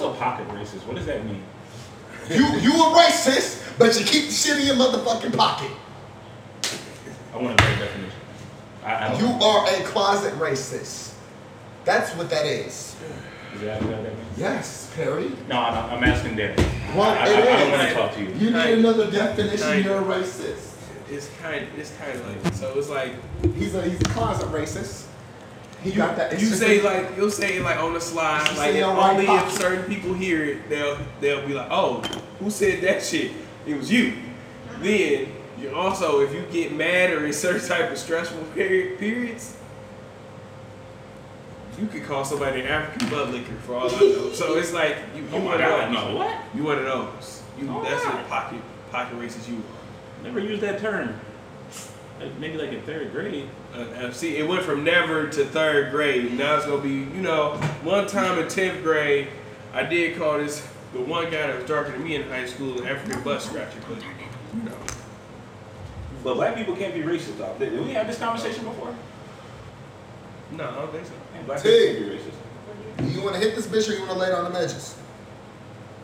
What's a pocket racist? What does that mean? You you a racist, but you keep the shit in your motherfucking pocket. I want a better definition. I, I You know. are a closet racist. That's what that is. Is that what that means? Yes, Perry. No, I'm, I'm asking Derek. Well, I, I, I don't want to talk to you. You need another definition. kind- You're a racist. It's kind. It's kind of like so. It's like He's a he's a closet racist. He you, got that. you say like you'll say like on the slide, You like say if right only pocket. if certain people hear it, they'll they'll be like, oh, who said that shit? It was you. Then you also, if you get mad or in certain type of stressful period, periods, you could call somebody an African butt licker for all I know. So it's like you, you Oh my one God, of those. what? You one of those. You Oh, that's God. what pocket pocket racist you are. Never use that term. Like, Maybe like in third grade. Uh, uh, see, it went from never to third grade. Now it's gonna be, you know, one time in tenth grade, I did call this the one guy that was darker than me in high school an African butt scratcher, but you know, But black people can't be racist, though. Did did we have this conversation before? no, I don't think so. Man, black T. people can't be racist. You want to hit this bitch or you want to lay down the edges?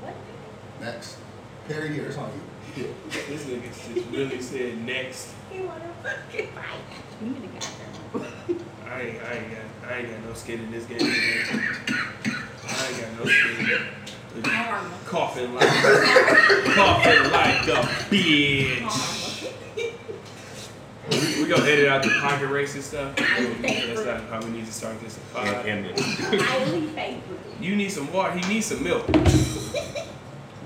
What? Next. Perry, here, it's on you. Here. This nigga just really said next. You wanna fucking fight? You need to get there. I ain't, I ain't got, I ain't got no skin in this game. man. I ain't got no skin. Karma. Coughing like, coughing like a bitch. Karma. We, we gonna edit out the pocket racist stuff. That's not how we need to start this pod. And, and Highly favored. You need some water. He needs some milk.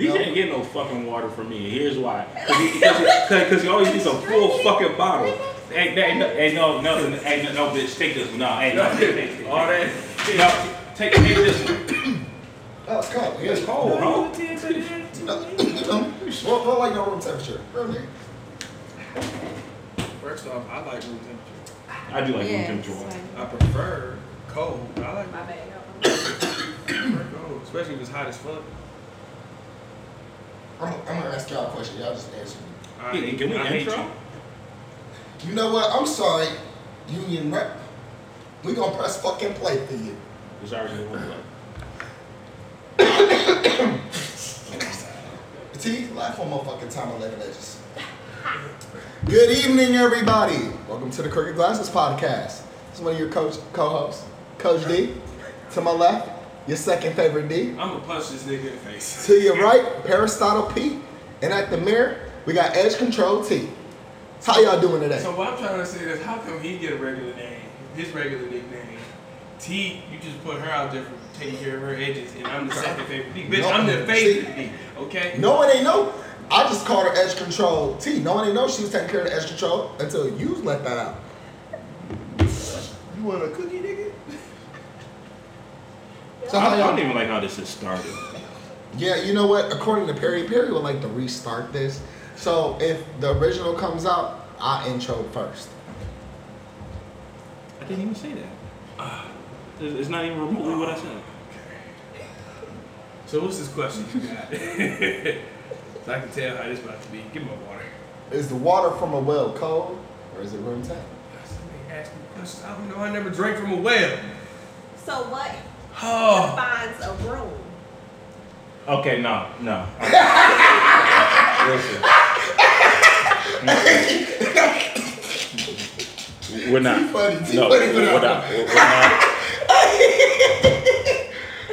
DJ ain't getting no fucking water from me. Here's why. Because he, because he, always needs a full fucking bottle. Hey, hey, no, hey, no, no, hey, no, no, bitch, take this one. No, hey, no, take, take, take, All that. No, take, take this one. Oh, it's cold. It's cold, bro. No, you well, well, like no room temperature. Really? First off, I like room temperature. I do like room temperature water. I prefer cold. I like My bad. I prefer cold, especially if it's hot as fuck. I'm, I'm gonna ask y'all a question. Y'all just answer me. I Hey, hate- can we I hate intro? you. You know what? I'm sorry, Union Rep. We gonna press fucking play for you. It's already in one blood. T, laugh one motherfucking time on Eleven Edges. Good evening, everybody. Welcome to the Crooked Glasses Podcast. This is one of your coach co-hosts, Coach D. To my left, your second favorite D. I'm gonna punch this nigga in the face. To your right, Peristotle P. And at the mirror, we got Edge Control T. How y'all doing today? So what I'm trying to say is, how come he get a regular name, his regular nickname? T, you just put her out there for taking care of her edges, and I'm the second favorite D. Bitch, No, I'm the see- favorite D. Okay. No one ain't know. I just called her Edge Control T. No one ain't know she was taking care of the Edge Control until you let that out. You want a cookie, nigga? So I, how I y'all don't even like how this is started. Yeah, you know what? According to Perry, Perry would like to restart this. So if the original comes out, I intro first. I didn't even say that. It's it's not even remotely what I said. So what's this question you got? so I can tell how this about to be. Give me my water. Is the water from a well cold or is it room temp? Somebody asked me questions. I don't know. I never drank from a well. So what Oh. defines a room? Okay, no, no. Listen. We're not. Funny, T. No, Funny, we're funny. not. We're not.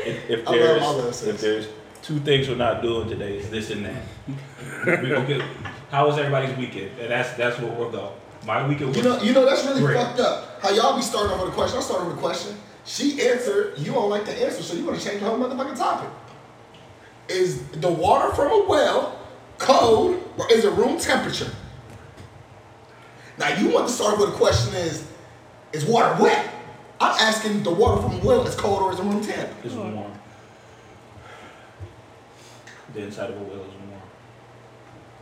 If, if there's if there's two things we're not doing today, it's this and that. we gonna get. How was everybody's weekend? And that's that's what we're going. My weekend was You know, you know that's really Great. fucked up. How y'all be starting off with a question? I started with a question. She answered. You don't like the answer, so you want to change the whole motherfucking topic. Is the water from a well cold or is it room temperature? Now you want to start with a question: Is is water wet? I'm asking the water from a well is cold or is it room temp? It's warm. The inside of a well is warm.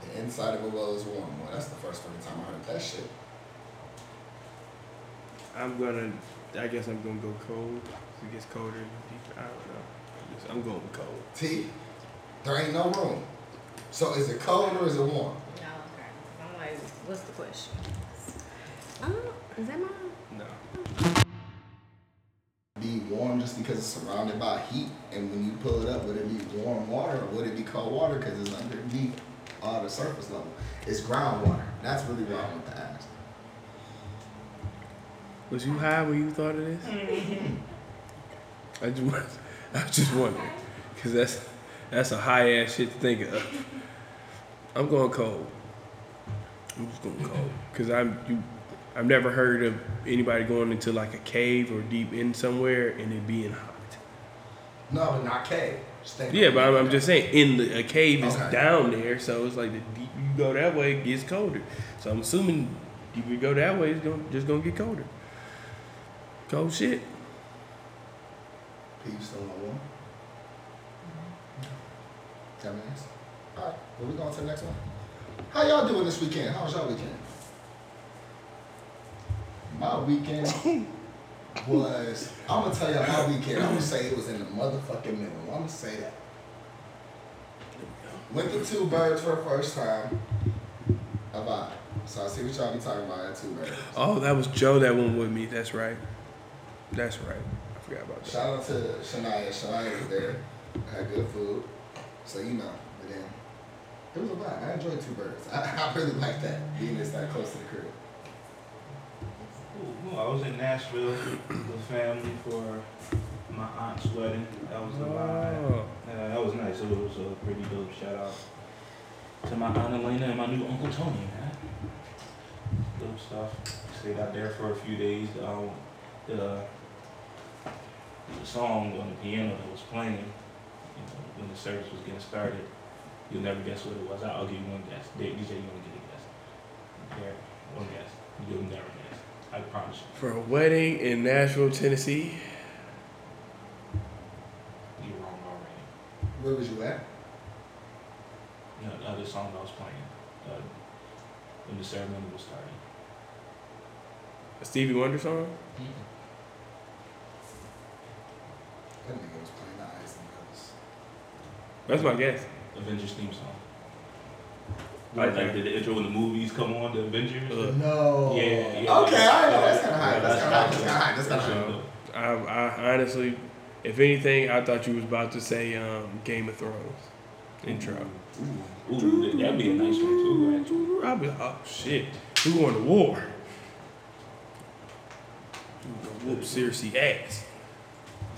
The inside of a well is warm. Well, that's the first fucking time I heard that shit. I'm gonna. I guess I'm gonna go cold. It gets colder deeper. I don't know. I guess I'm going cold. T, there ain't no room. So is it cold or is it warm? No, okay. I'm like, what's the question? Oh, is that mine? No. Be warm just because it's surrounded by heat? And when you pull it up, would it be warm water or would it be cold water because it's underneath uh, the surface level? It's groundwater. That's really what I want to ask. Was you high when you thought of this? I just, I just wondering, cause that's that's a high ass shit to think of. I'm going cold. I'm just going cold, cause I'm you. I've never heard of anybody going into like a cave or deep in somewhere and it being hot. No, but not cave. Yeah, but I'm, I'm just saying, in the a cave is Okay. down there, so it's like the deeper you go that way, it gets colder. So I'm assuming if you go that way, it's gonna just gonna get colder. Cold shit. P, you still on one? Mm-hmm. Ten minutes? Alright, well, we going to the next one. How y'all doing this weekend? How was y'all weekend? My weekend was, I'm gonna tell y'all my weekend, I'm gonna say it was in the motherfucking middle. I'm gonna say that. Went to Two Birds for the first time. A vibe. So I see what y'all be talking about at Two Birds. Oh, that was Joe that went with me. That's right. That's right. I forgot about that. Shout out to Shania. Shania was there. Had good food. So you know, but then it was a vibe. I enjoyed two birds. I, I really like that, being this that close to the crib. Ooh, I was in Nashville with family for my aunt's wedding. That was the vibe. Oh. Yeah, that was nice. It was a pretty dope shout out to my aunt Elena and my new uncle Tony, man. Dope stuff. Stayed out there for a few days. Um, the, the song on the piano that was playing, you know, when the service was getting started, you'll never guess what it was. I'll give you one guess. DJ, you want to get a guess? Yeah, one guess. You'll never guess. I promise you. For a wedding in Nashville, Tennessee. You're wrong already. Where was you at? You know, the other song I was playing uh, when the ceremony was starting. A Stevie Wonder song? That nigga was playing the Ice and Brothers. That's my guess. Avengers theme song. Like Like, like that. the, the intro when the movies come on, the Avengers. Uh, No. yeah, yeah. Okay, I know. That's kind of high. That's kind of high. That's kind of high. That's high. I, I honestly, if anything, I thought you was about to say um, Game of Thrones intro. Ooh, ooh, that- that'd be a nice one too, actually. I'll be like, oh shit, we going to war. We gonna Whoop Cersei ass.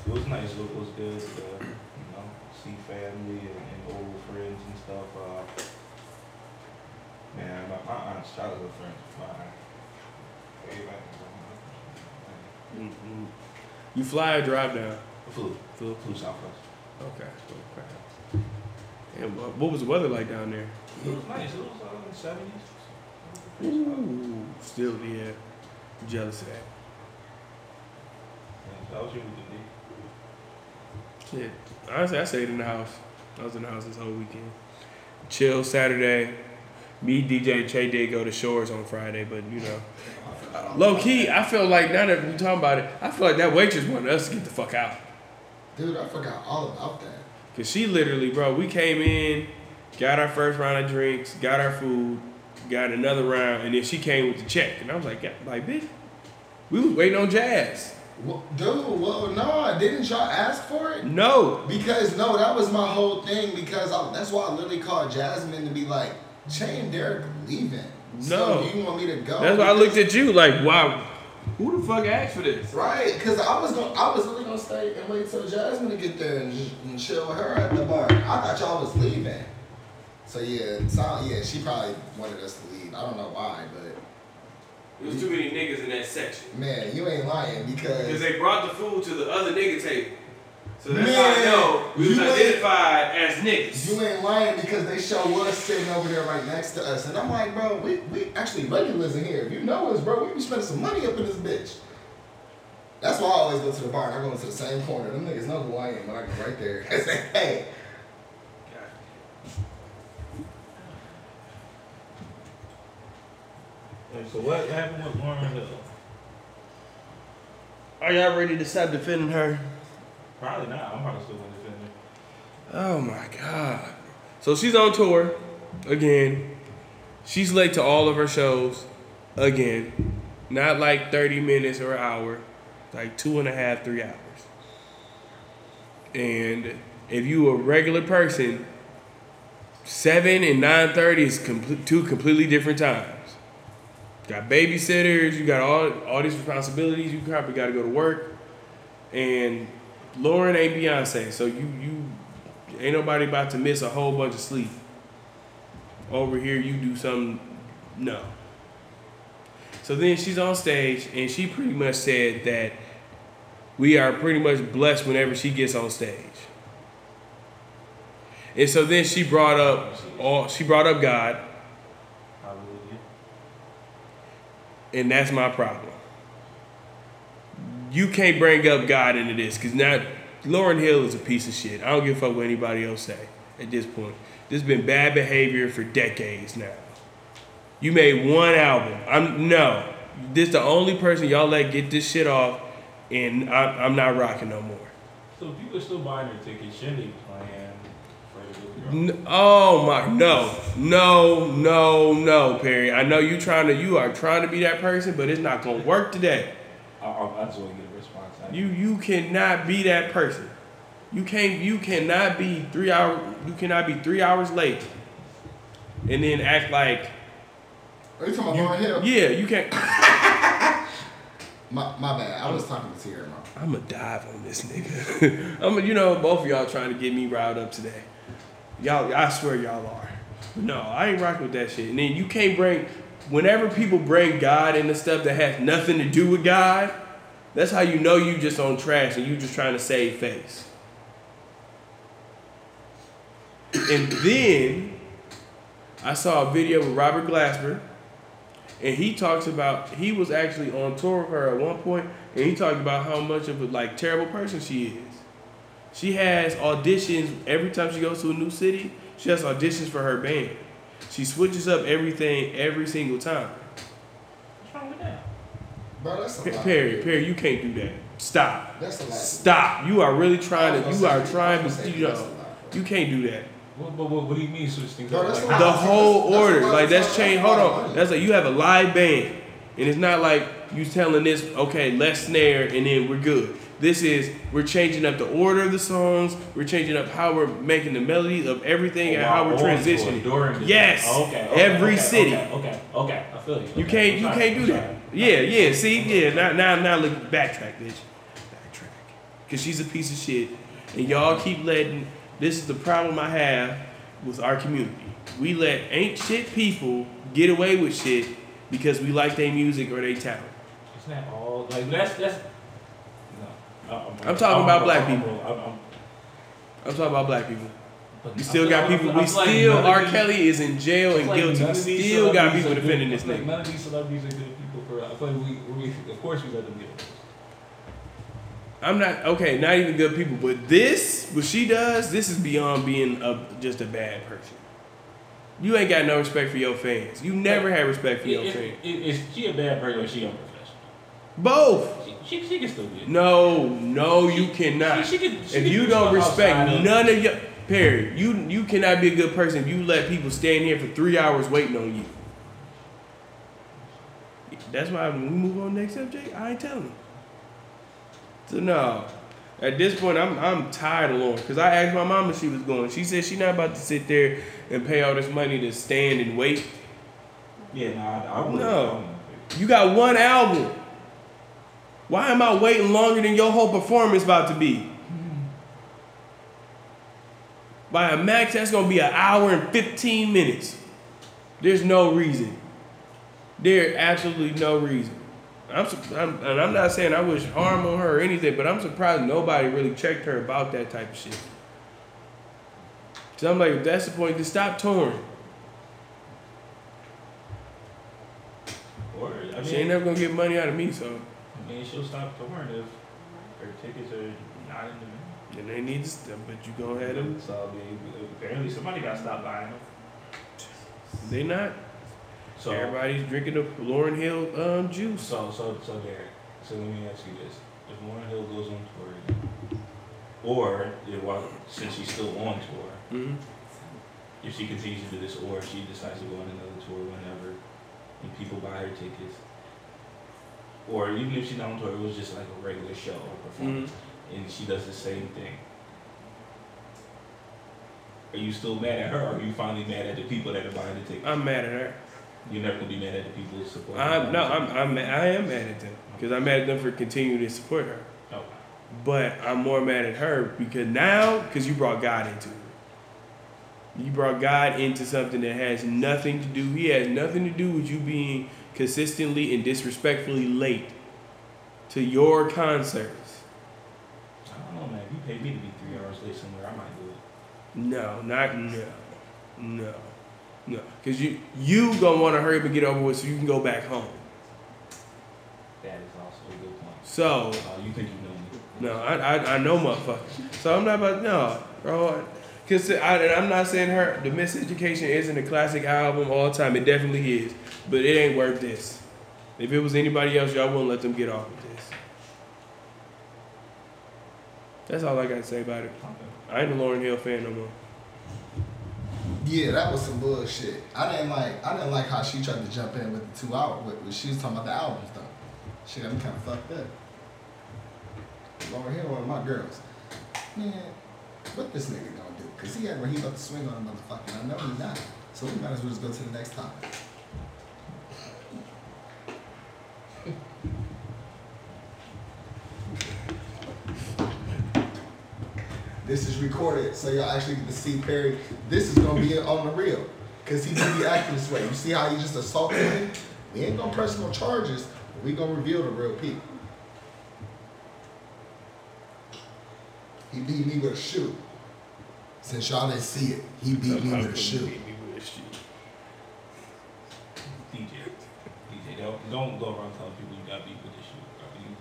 It was nice. It was good. To, you know, see family and, and old friends and stuff. Uh, man, my, my aunt's childhood friends. My aunt. Way back Mm-mm. You fly or drive down? Flew, Flew. flew Southwest. Okay. okay. And what, what was the weather like down there? It was nice. It was uh, in the seventies. Ooh, still yeah. Jealous of that. That was your weekend. Shit. Honestly, I stayed in the house. I was in the house this whole weekend. Chill Saturday. Me, DJ, and Che did go to Shores on Friday, but you know, low key, I feel like now that we talking about it, I feel like that waitress wanted us to get the fuck out. Dude, I forgot all about that. Cause she literally, bro, we came in, got our first round of drinks, got our food, got another round, and then she came with the check, and I was like, yeah, like bitch, we was waiting on Jazz. Well, dude, well, no, didn't y'all ask for it? No, Because no, that was my whole thing. Because I, that's why I literally called Jasmine to be like, Che and Derek leaving. So No. do you want me to go? that's why I looked at you like, wow, who the fuck asked for this? Right, because I was gonna, I was really gonna stay and wait till Jasmine to get there and, and chill with her at the bar. I thought y'all was leaving. So yeah, so, yeah, she probably wanted us to leave. I don't know why, but There was too many niggas in that section. man, you ain't lying Because because they brought the food to the other nigga table. So that's Man, how I know we was identified as niggas. you ain't lying because they show us sitting over there right next to us, and I'm like, bro, we, we actually regulars in here. If you know us, bro, we be spending some money up in this bitch. That's why I always go to the bar and I go into the same corner. Them niggas know who I am when I go right there and say, hey. So what happened with Lauryn Hill? Are y'all ready to stop defending her? Probably not. I'm probably still gonna defend her. Oh my god. So she's on tour again. She's late to all of her shows again. Not like 30 minutes or an hour, like two and a half, three hours. And if you a regular person, seven and nine thirty is complete, two completely different times. Got babysitters, you got all all these responsibilities. You probably got to go to work, and Lauryn ain't Beyonce, so you you ain't nobody about to miss a whole bunch of sleep. Over here, you do something. No. So then she's on stage, and she pretty much said that we are pretty much blessed whenever she gets on stage. And so then she brought up all she brought up God, and that's my problem. You can't bring up God into this because now Lauryn Hill is a piece of shit. I don't give a fuck what anybody else say at this point. This has been bad behavior for decades now. You made one album. I'm no. This the only person y'all let get this shit off, and I, I'm not rocking no more. So people are still buying their tickets. Shindy playing Oh my no no no no Perry I know you trying to you are trying to be that person but it's not gonna work today I, I, I just want to get a response. I- you you cannot be that person you can't you cannot be three hour you cannot be three hours late and then act like Are you talking about Lauryn Hill? yeah you can't My, my bad. I was talking to Tierra. I'm gonna dive on this nigga I'm you know both of y'all trying to get me riled up today y'all I swear y'all are. No I ain't rocking with that shit. And then you can't bring whenever people bring God into stuff that has nothing to do with God that's how you know you just on trash and you just trying to save face. And then I saw a video with Robert Glasper and he talks about he was actually on tour with her at one point and he talked about how much of a like terrible person she is she has auditions every time she goes to a new city she has auditions for her band. She switches up everything every single time. What's wrong with that? Bro, that's a lot. perry perry you can't do that. Stop. That's a lot. stop. You are really trying to you are trying to you know you can't do that. What, what, what, what do you mean switch things up? Like, the whole That's order lot. like that's money. changed. hold a lot. Of on. That's like you have a live band and it's not like you telling this okay let's snare and then we're good this is we're changing up the order of the songs. We're changing up how we're making the melodies of everything and oh, how we're Oh, transitioning. during Yes. Oh, okay, okay, Every okay, city. Okay, okay, okay. I feel you. you can't you can't do that. yeah yeah see yeah now now now look backtrack bitch. Backtrack. Because she's a piece of shit. And y'all keep letting this is the problem i have with our community. We let ain't shit people get away with shit because we like their music or their talent. It's not all like that's that's. No, I- I'm talking about black I'm- people. I'm- I'm- i'm talking about black people we still got people we I feel like still r kelly is in jail and guilty we of these still got celebrities people are defending this nigga None of these celebrities are good people for. I feel like we, we of course we let them get away. I'm not okay. Not even good people, but this, what she does, this is beyond being a just a bad person. You ain't got no respect for your fans. You never had respect for your Is, fans. is, is she a bad person or is she unprofessional? Both. She, she, she can still be. No, no, you cannot. She, can, if you do don't respect none of your Perry, you you cannot be a good person if you let people stand here for three hours waiting on you. That's why when we move on next subject, I ain't telling. So no, at this point, I'm I'm tired of Lauryn because I asked my mom if she was going. She said she's not about to sit there and pay all this money to stand and wait. Yeah, no, I, I wouldn't. No. You got one album. Why am I waiting longer than your whole performance about to be? By a max, that's gonna be an hour and 15 minutes. There's no reason. There absolutely no reason. I'm, I'm and I'm not saying I wish harm on her or anything, but I'm surprised nobody really checked her about that type of shit. So I'm like, if that's the point, just stop touring. Or I She ain't mean, never gonna get money out of me, so I mean, she'll stop touring if her tickets are not in demand. then they need st- But you go ahead and So I mean, apparently somebody got stopped stop buying them. they not. So Everybody's drinking the Lauryn Hill um, juice. So, so, so, Derek. So let me ask you this: If Lauryn Hill goes on tour again, or if, while, since she's still on tour, Mm-hmm. if she continues to do this, or if she decides to go on another tour whenever, and people buy her tickets, or even if she's not on tour, it was just like a regular show or performance, mm-hmm. and she does the same thing. Are you still mad at her, or are you finally mad at the people that are buying the tickets? I'm mad at her. You're never gonna be mad at the people who support. I'm no, I'm I'm I am mad at them because I'm mad at them for continuing to support her. Oh, But I'm more mad at her because now, because you brought God into it. You brought God into something that has nothing to do. He has nothing to do with you being consistently and disrespectfully late to your concerts. I don't know, man. If you pay me to be three hours late somewhere, I might do it. No, not no, no, no. Because you you gonna want to hurry up and get over with so you can go back home. That is also a good point. So Oh, you think you know me? No, I, I, I know motherfucker. So I'm not about no, bro. Cause I, and I'm not saying her the Miseducation isn't a classic album all the time. It definitely is, but it ain't worth this. If it was anybody else, y'all wouldn't let them get off with this. That's all I got to say about it. I ain't a Lauryn Hill fan no more. Yeah, that was some bullshit. I didn't like. I didn't like how she tried to jump in with the two hour. With, with she was talking about the albums though. She got me kind of fucked up. Lauryn Hill, one of my girls. Man, what this nigga gonna do? Cause he had where he about to swing on a motherfucker. I know he not. So we might as well just go to the next topic. This is recorded, so y'all actually get to see Perry. This is gonna be on the real, cause he be acting this way. You see how he just assaulted me? We ain't gonna press no charges, but we gonna reveal the real people. He beat me with a shoe. Since y'all didn't see it, he beat me with a shoe. Beat me with a shoe. DJ, DJ, don't, don't go around telling people you got beat with this shoe. Bro. You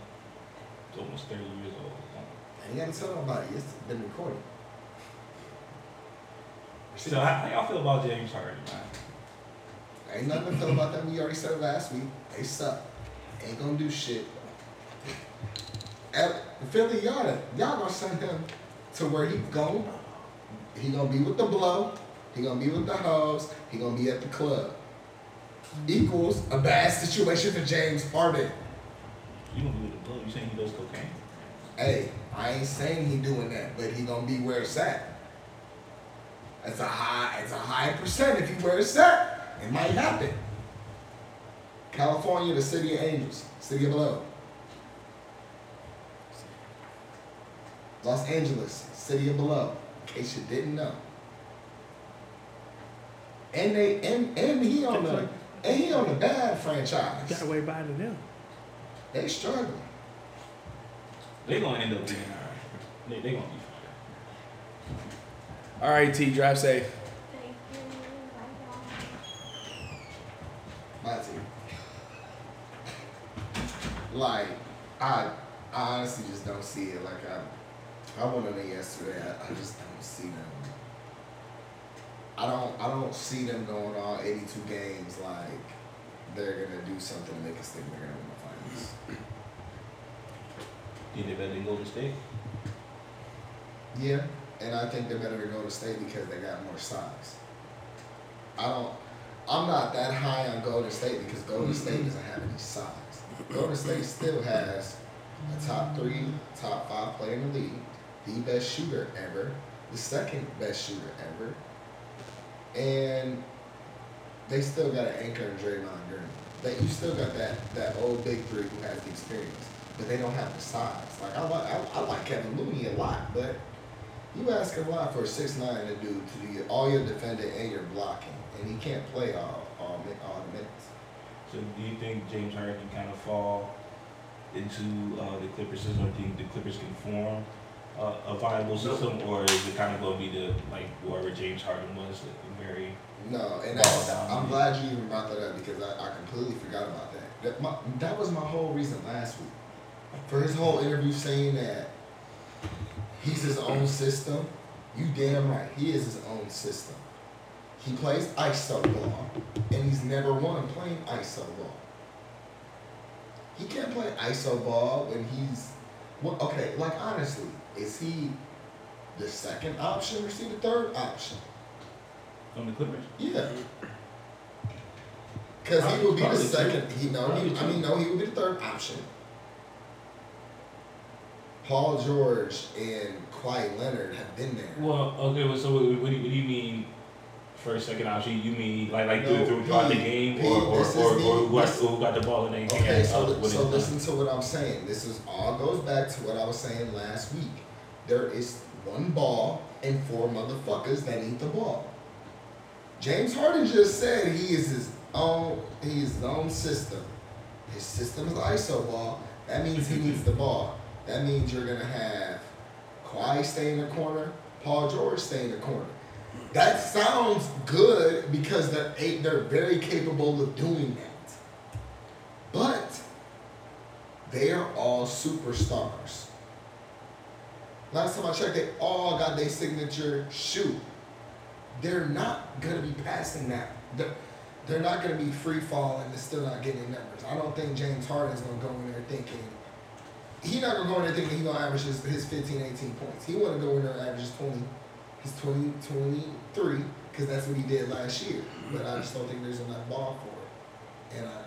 it's almost thirty years And you gotta tell nobody. It's been recorded. So how, how y'all feel about James Harden, man? Ain't nothing to feel about them. We already said it last week. They suck. Ain't gonna do shit. At Philly, y'all, y'all gonna send him to where he going. He gonna be with the blow. He gonna be with the hoes. He gonna be at the club. Equals a bad situation for James Harden. You gonna be with the blow? You saying he does cocaine? Hey, I ain't saying he doing that, but he gonna be where it's at. It's a high, it's a high percent if he where it's at. It might happen. California, the city of angels, city of love. Los Angeles, city of love. In case you didn't know. And they and and he on the and he on the bad franchise. Got way by to them. They struggling. They gonna end up being alright. They, they gonna be fine. All right, T, drive safe. Thank you. Bye, y'all. My team. Like, I, I honestly just don't see it. Like, I, I went on it yesterday. I, I just don't see them. I don't, I don't see them going all 82 games like they're gonna do something to make us think they're gonna win the finals. Think they better than Golden State? Yeah, and I think they're better to go to state because they got more size. I don't. I'm not that high on Golden State because Golden mm-hmm. State doesn't have any size. Golden State still has a top three, top five player in the league, the best shooter ever, the second best shooter ever, and they still got an anchor in Draymond Green. That you still got that that old big three who has the experience, but they don't have the size. Like I like I, I like Kevon Looney a lot, but you asking a lot for a six nine to do to be all your defending and your blocking, and he can't play all all, all the minutes. So do you think James Harden can kind of fall into uh, the Clippers system? Or do you think the Clippers can form uh, a viable system, or is it kind of going to be the like whoever James Harden was, a very No, and that's, I'm glad you even brought that up because I, I completely forgot about that. That, my, that was my whole reason last week. For his whole interview saying that he's his own system, you damn right, he is his own system. He plays ISO ball, and he's never won playing ISO ball. He can't play ISO ball when he's, well, okay, like honestly, is he the second option or is he the third option? On the Clippers? Yeah. Because he would be the second. He know. He, I mean, no, he would be the third option. Paul George and Kawhi Leonard have been there. Well, okay. Well, so what, what, do you, what do you mean? First, second option. You mean like like No, through, throughout the game, P, or or, this is or, or who, who got the ball in their Okay, so, uh, so listen to what I'm saying. This is all goes back to what I was saying last week. There is one ball and four motherfuckers that eat the ball. James Harden just said he is his own he is his own system. His system is ISO ball. That means he needs the ball. That means you're gonna have Kawhi stay in the corner, Paul George stay in the corner. That sounds good because they're a- they're very capable of doing that. But they are all superstars. Last time I checked, they all got their signature shoe. They're not gonna be passing that. They're, they're not gonna be free falling and still not getting numbers. I don't think James Harden's gonna go in there thinking he's not gonna go in there thinking he's gonna average his, his 15, 18 points. He wanna go in there and average his 20, his 20, 23, because that's what he did last year. But I just don't think there's enough ball for it. And I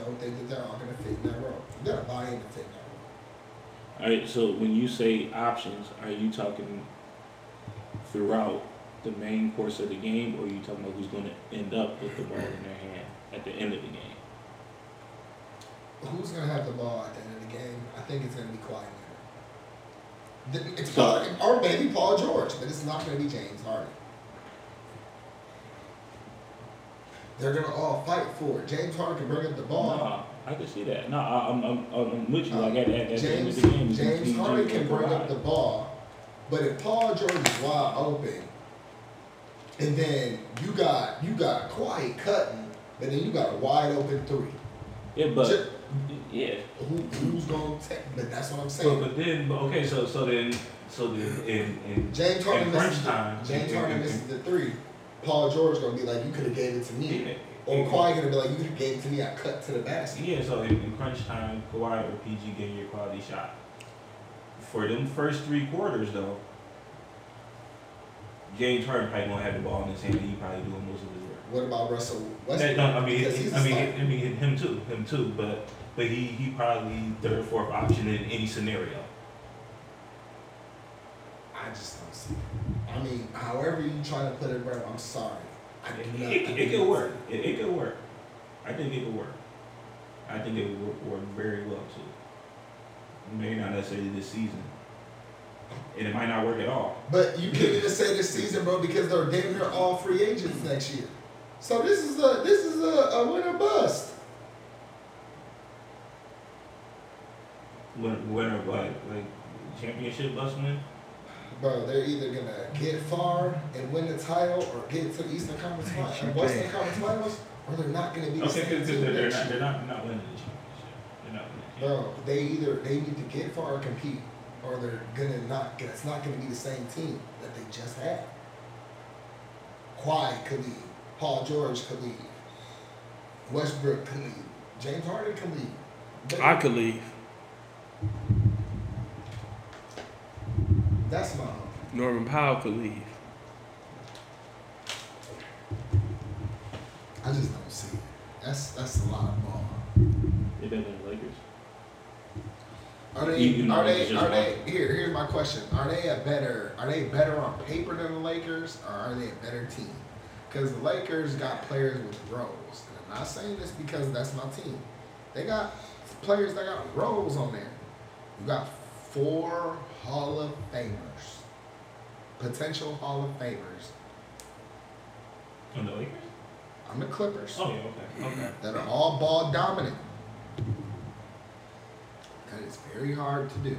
don't think that they're all gonna fit in that role. You gotta buy in to fit in that role. All right. So when you say options, are you talking throughout the main course of the game, or are you talking about who's going to end up with the ball in their hand at the end of the game? Who's gonna have the ball at the end of the game? I think it's gonna be Kawhi Leonard. It's probably, or maybe Paul George, but it's not gonna be James Harden. They're gonna all fight for it. James Harden can bring up the ball. No, I can see that. No, I, I'm, I'm, I'm with you. Uh, like at, at, at the end James, of the game, James Harden can bring up the ball, but if Paul George is wide open, and then you got you got Kawhi cutting, but then you got a wide open three. Yeah, but Ju- yeah. Who, who's gonna take? But that's what I'm So, saying. but then, but okay, so so then, so then in in James Harden in crunch misses time, James in- Harden in- misses the three. Paul George gonna be like, you could have gave it to me, yeah, or in- Kawhi gonna be like, you could have gave it to me. I cut to the basket. Yeah, so in, in crunch time, Kawhi or PG getting your quality shot. For them first three quarters, though, James Harden probably gonna have the ball in his hand, he probably doing most of his work. What about Russell That, Westbrook? no, I mean, Because he's a I mean. I mean, him too, him too, but but he he probably third, fourth option in any scenario. I just don't see it. I mean, however you try to put it, bro, I'm sorry. I It, do not. it, it could work. It, it could work. I think it could work. I think it would work, work very well too. Maybe not necessarily this season, and it might not work at all. But you can't even say this season, bro, because they're damn near all free agents next year. So this is a this is a, a win or bust. Win- Winner what? Like championship bust win? Bro, they're either gonna get far and win the title, or get to the Eastern Conference Finals, or Western Conference Finals, or they're not gonna be the Okay, same because team they're, they're not year. they're not not winning the championship. They're not winning. The Bro, they either they need to get far or compete, or they're gonna not. It's not gonna be the same team that they just had. Kawhi could leave. Paul George could leave. Westbrook could leave. James Harden could leave. But I could leave. That's my. Norman Powell could leave. I just don't see it. That's that's a lot of ball. championship. They better than the Lakers. Are they? Even though Are it's they? just Are they? one. Here, here's my question. Are they a better? Are they better on paper than the Lakers, or are they a better team? Because the Lakers got players with roles, and I'm not saying this because that's my team. They got players that got roles on there. You got four Hall of Famers, potential Hall of Famers On the Lakers? on the Clippers Oh yeah, okay, okay. that are all ball dominant. That is very hard to do.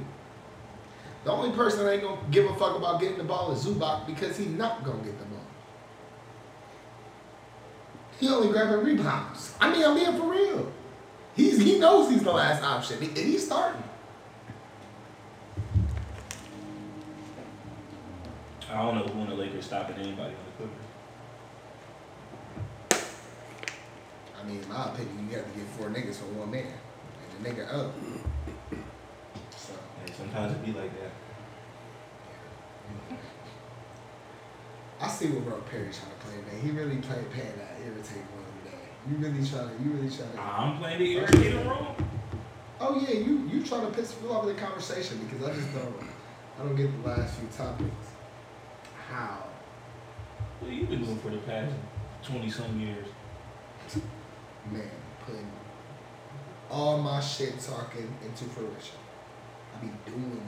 The only person that ain't gonna give a fuck about getting the ball is Zubac because he's not gonna get the ball. He only grabbing rebounds. I mean, I'm being for real. He's he knows he's the last option, and he's starting. I don't know who on the Lakers stopping anybody on the Clippers. I mean, in my opinion, you have to get four niggas for one man, and the nigga up. So. And sometimes it be like that. I see what Bro Perry's trying to play, man. He really played playing that irritate one today. You really trying to, you really trying to. I'm playing the irritating role. Oh yeah, you you trying to piss me off in the conversation because I just don't I don't get the last few topics. How? What you been doing for the past twenty some years? Man, putting all my shit talking into fruition. I be doing it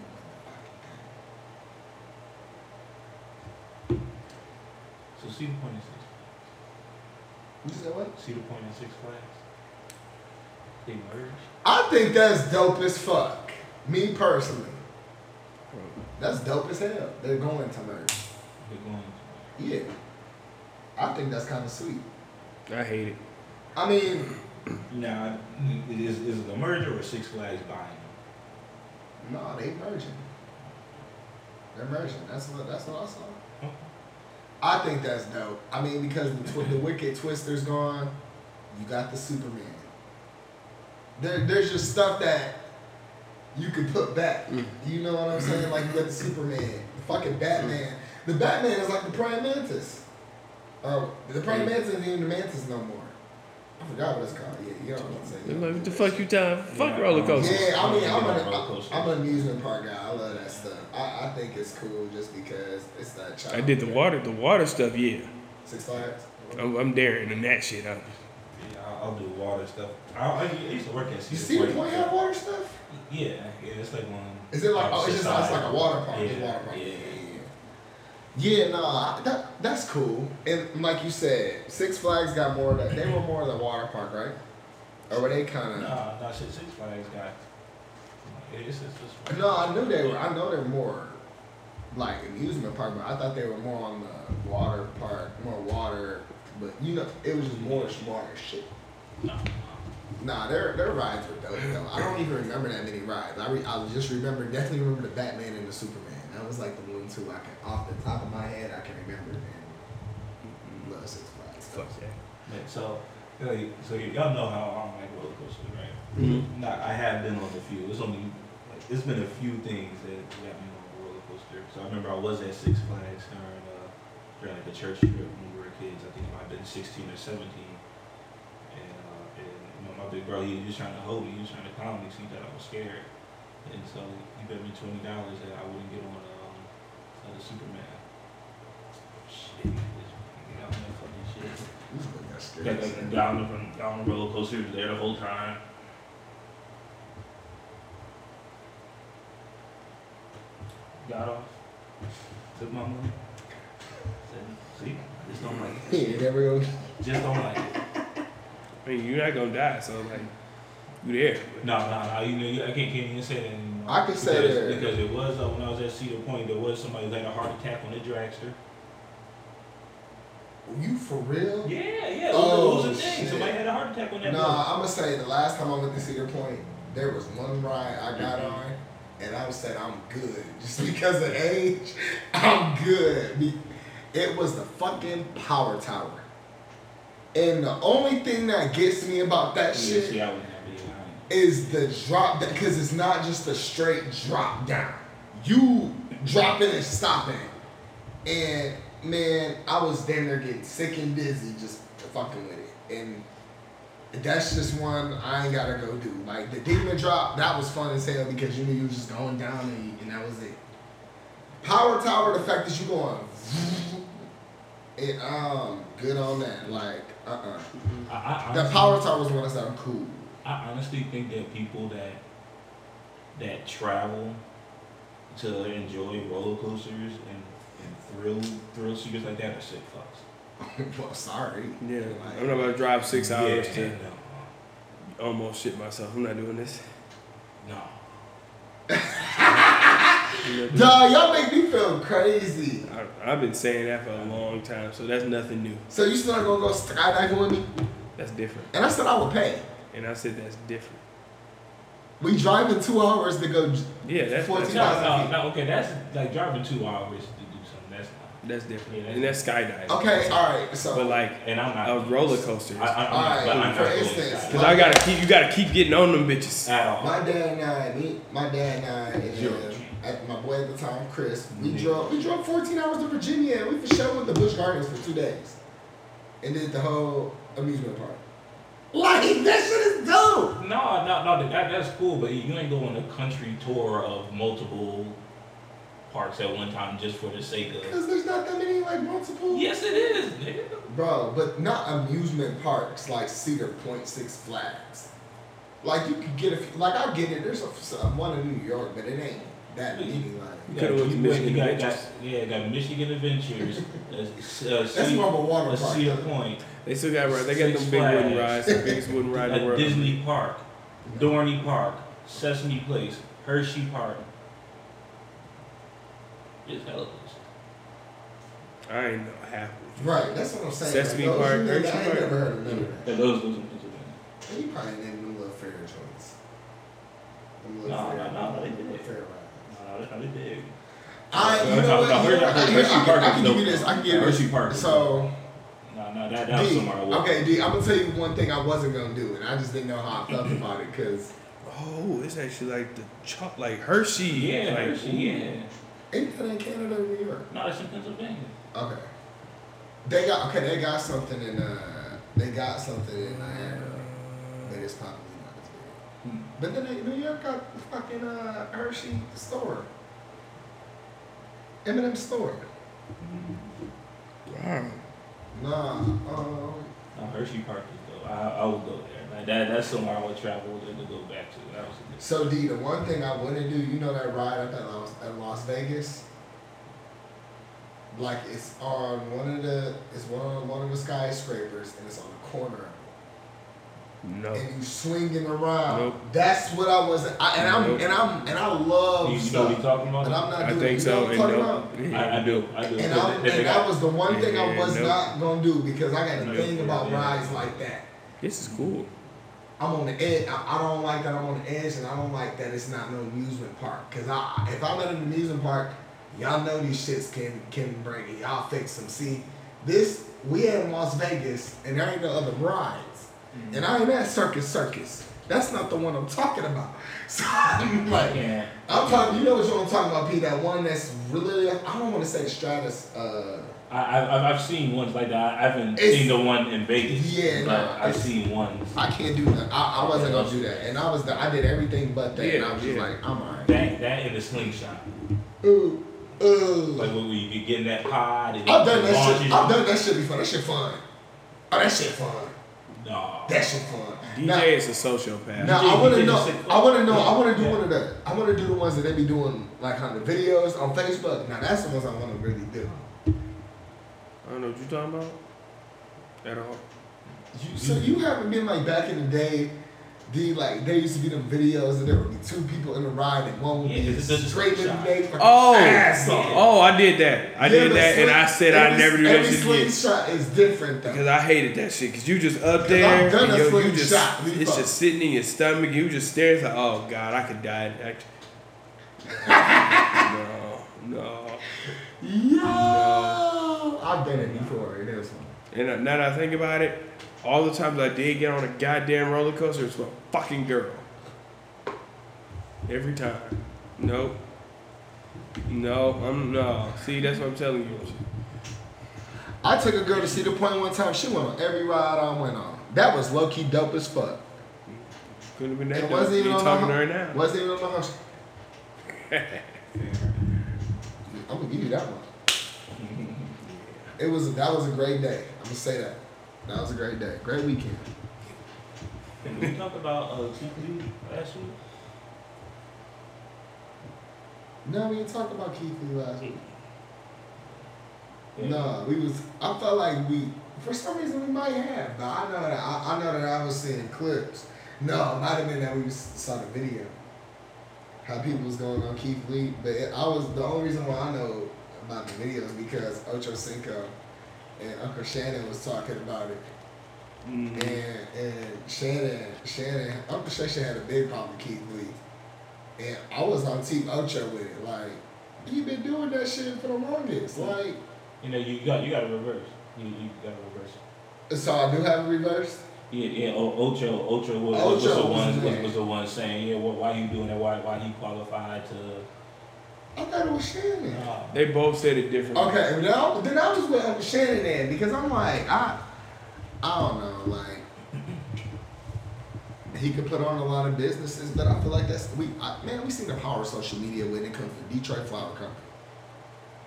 motherfucking So see the point in Six thing. You said what? See the point in Six Flags. They merge. I think that's dope as fuck. Me personally. That's dope as hell. They're going to merge. They're. Yeah. I think that's kind of sweet. I hate it. I mean, Now, is is it a merger or Six Flags buying? them? no, they merging. They're merging. That's what that's what I saw. Okay. I think that's dope. I mean, because the, twi- the Wicked Twister's gone, you got the Superman. There, there's just stuff that you can put back. Mm. You know what I'm saying? Like you got the Superman, the fucking Batman. The Batman is like the praying mantis. Oh, the praying mantis isn't even the mantis no more. I forgot what it's called. Yeah, you know what I'm saying. Like, what the fuck you telling? Fuck Yeah, roller coasters. Yeah, I mean, I'm, Yeah, an, roller coasters. I'm an amusement park guy. I love that stuff. I, I think it's cool just because it's that child. I did the water, the water stuff. Yeah, Six Flags. I'm, I'm daring in that shit. I, Yeah, I'll, I'll do water stuff. I, I used to work at You see the point have water stuff? Yeah, yeah, it's like one. Is it like oh, oh it's just it's like a water park? Yeah, a water park. yeah. Yeah, no, I- that that's cool. And like you said, Six Flags got more. Of that, they were more of the water park, right? Or were they kind of? Nah, nah, shit, Six Flags got. It's, it's, it's, No, I knew they were. I know they're more like amusement park, but I thought they were more on the water park, more water. But you know, it was just more smaller shit. Nah. Nah, their their rides were dope though. I don't even remember that many rides. I re, I just remember definitely remember the Batman and the Superman. That was like the one two I can off the top of my head I can remember. And love Six Flags. fuck yeah. Yeah, so, like, so y'all know how I don't like roller coasters, right? Mhm. Not, I have been on a few. It's only, like, it's been a few things that got me on a roller coaster. So I remember I was at Six Flags during, uh, during like a church trip when we were kids. I think I might have been 16 or 17. And, uh, and you know, my big bro, he was just trying to hold me. He was trying to calm me, so he thought I was scared. And so he bet me twenty dollars that I wouldn't get on um, uh, the Superman. Shit, just get fucking shit. This one got scared. Got like down the down the roller coaster, he was there the whole time. Got off, took my money. Said, see, I just don't like it. Yeah, never go. Just don't like it. I mean, you're not gonna die, so like, you there. No, no, no. You know, I can't, can't even say that anymore. I can say that. because it was uh, when I was at Cedar Point. There was somebody who had a heart attack on the dragster. Were you for real? Yeah, yeah. Oh, it was a thing. shit. Somebody had a heart attack on that. Nah, I'm gonna say the last time I went to Cedar Point, there was one ride I got Mhm. on, and I was said I'm good just because of age. I'm good. It was the fucking power tower, and the only thing that gets me about that Yeah, shit see, I wouldn't have been lying. Is the drop down because it's not just a straight drop down. You dropping and stopping, and man, I was damn near getting sick and dizzy just fucking with it, and that's just one I ain't gotta go do. Like the demon drop, that was fun as hell because you knew you was just going down and, and that was it. Power tower, the fact that you going, it um good on that. Like uh uh I, I, the power tower was one that sounded cool. I honestly think that people that that travel to enjoy roller coasters and, and thrill thrill seekers like that are sick fucks. well, sorry. Yeah, Like, I'm not about to drive six hours yeah, to no, almost shit myself. I'm not doing this. no. I'm not doing Duh, y'all make me feel crazy. I, I've been saying that for a long time, so that's nothing new. So you still not gonna go skydiving with me? That's different. And I said I would pay. And I said that's different. We driving two hours to go. Yeah, that's Fourteen that's, No, no, no, okay, that's like driving two hours to do something. That's not. that's different. Yeah, and that's skydiving. Okay, all right. So But like And I'm not. a roller coaster. I, I, I'm All not, right, but I'm for not instance, Cause I gotta keep you gotta keep getting on them bitches. at all. my dad and I, me, my dad and I, and Zero uh, at my boy at the time, Chris, we Mhm. drove. We drove 14 hours to Virginia. and We for sure went to Busch Gardens for two days, and did the whole amusement park. Like that shit is dope. No, no, no. That, that's cool, but you ain't going on a country tour of multiple parks at one time just for the sake of. Because there's not that many like multiple. Yes, it is, nigga. Bro, but not amusement parks like Cedar Point, Six Flags. Like you could get a few, like I get it. There's a, some- one in New York, but it ain't that many. Like You Could've went to you Michigan got- got- Yeah, got Michigan Adventures. uh, uh, that's Cedar- more of a water park. Cedar Point. They still got right. They got Six them big wooden rides, the biggest wooden ride in the At world. Disney Park, Dorney Park, Sesame Place, Hershey Park. It's hella places. I ain't know half. of it. Right, that's what I'm saying. Sesame like, those Park, you niggas, Hershey I ain't Park. never heard of none of that. Yeah, those those in Pennsylvania. And you probably named them little fair joints. Them little No, fair, no, no, they them little did. fair rides. No, no, they did. I, you No, know no, what? no, you know Hershey- what? I, Hershey I, I, Park I is can give you dope. this. I can give you Hershey this. Park is So, No, no, that, that was D, somewhere I was. okay, D, I'm gonna tell you one thing I wasn't gonna do, and I just didn't know how I felt about it, cause Oh, it's actually like the chop, like Hershey. Yeah, like, Hershey, ooh. yeah. ain't that in Canada or New York? No, it's in Pennsylvania. Okay. They got okay. They got something in uh. They got something in Niagara, but it's probably not as big. Hmm. But then they, New York got the fucking uh Hershey store. M&M store. Wow. Nah. Um. No, Hershey Park is dope. I, I would go there. Like, that, that's somewhere I would travel to, go back to. That was a So D, the one thing I wouldn't do, you know that ride up at Las, at Las Vegas. Like it's on one of the, it's one of one of the skyscrapers, and it's on the corner. No. and you swinging around. Nope. That's what I was. I, and I'm Nope. and I'm and I love You, you know what we talking about? and I'm not I doing. think you so. Know I'm And no, yeah, I, I do. I do. And, Cause I'm, they- they and that was the one thing I was nope. not gonna do because I got a thing about yeah. rides like that. This is cool. I'm on the edge. I, I don't like that I'm on the edge, and I don't like that it's not no amusement park. Cause I, if I'm at an amusement park, y'all know these shits can can bring it. Y'all fix them. See, this we had in Las Vegas, and there ain't no other and I ain't at Circus Circus. That's not the one I'm talking about. So I'm like, can't. I'm talking. You know what I'm talking about, P? That one that's really. I don't want to say Stratus. Uh, I, I've- I've seen ones like that. I haven't seen the one in Vegas. Yeah, but no, I've seen ones. I can't do that. I, I wasn't gonna do that, and I was. The, I did everything but that, and I Yeah, was just like, I'm alright. That that and the slingshot. Ooh, ooh. Like when could get in that pod and I've done that shit. I've done that shit before. That shit fun. Oh, that shit fun. No. That shit fun. DJ Now, is a sociopath. now DJ I want to know. I want to know. I want to do Yeah. one of the. I want to do the ones that they be doing like on the videos on Facebook. Now that's the ones I want to really do. I don't know what you're talking about. At all. You, so you haven't been like back in the day. The like there used to be them videos and there would be two people in the ride and one would Yeah, be it's just a straight shot. every day. fucking Oh, ass off. oh, I did that. I Yeah, did but that, and I said I'd never do that every shit again. slingshot is different though. Because I hated that shit. Because you just up there, I've done and a yo, you just before. it's just sitting in your stomach. You just stare. It's like, oh god, I could die. Actually, no, no. Yo, I've done it before. It is fun. And uh, now that I think about it, all the times I did get on a goddamn roller coaster, it's with a fucking girl. Every time. Nope. No, I'm no. See, that's what I'm telling you. I took a girl to Cedar Point one time. She went on every ride I went on. That was low key dope as fuck. Couldn't have been that. It dope. wasn't even You on talking to her now? Wasn't even on the house. I'm gonna give you that one. It was that was a great day. I'm gonna say that. That was a great day. Great weekend. Did we talk about uh, Lee last week? No, we didn't talk about Keith Lee last week. Yeah. No, we was. I felt like we, for some reason, we might have. But I know that I, I know that I was seeing clips. No, it might have been that we saw the video. How people was going on Keith Lee, but it, I was the only reason why I know about the video is because Ocho Cinco and Uncle Shannon was talking about it, Mhm. and and Shannon Shannon Uncle Shannon had a big problem with Keith Lee, and I was on Team Ocho with it. Like he been doing that shit for the longest. Like You know, you got you got to reverse. You you got to reverse. So I do have a reverse. Yeah, yeah. Ocho, Ocho was, was the one was, was the one saying, yeah, well, why you doing that? Why why he qualified to? I thought it was Shannon. Uh, They both said it differently. Okay, now then I was with Uncle Shannon then because I'm like I, I don't know, like he could put on a lot of businesses, but I feel like that's we I, man. We seen the power of social media when it comes to Detroit Flower Company.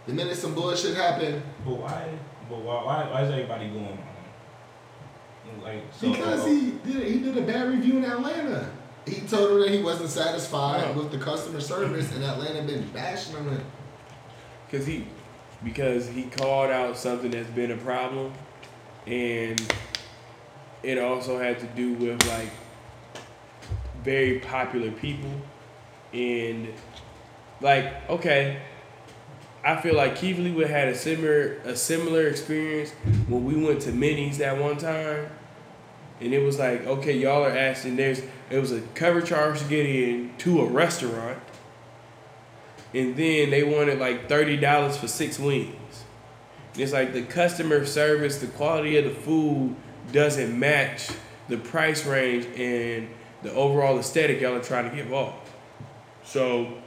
The minute some bullshit happened, But why? But why? Why, why is everybody going on? Like so. because he did he did a bad review in Atlanta. He told him that he wasn't satisfied Oh. with the customer service, and Atlanta been bashing him. Cause he, because he called out something that's been a problem, and it also had to do with like very popular people, and like okay, I feel like Keith Lee would have had a similar a similar experience when we went to Minnie's that one time, and it was like okay, y'all are asking there's it was a cover charge to get in to a restaurant and then they wanted like thirty dollars for six wings. It's like the customer service, the quality of the food doesn't match the price range and the overall aesthetic y'all are trying to give off. So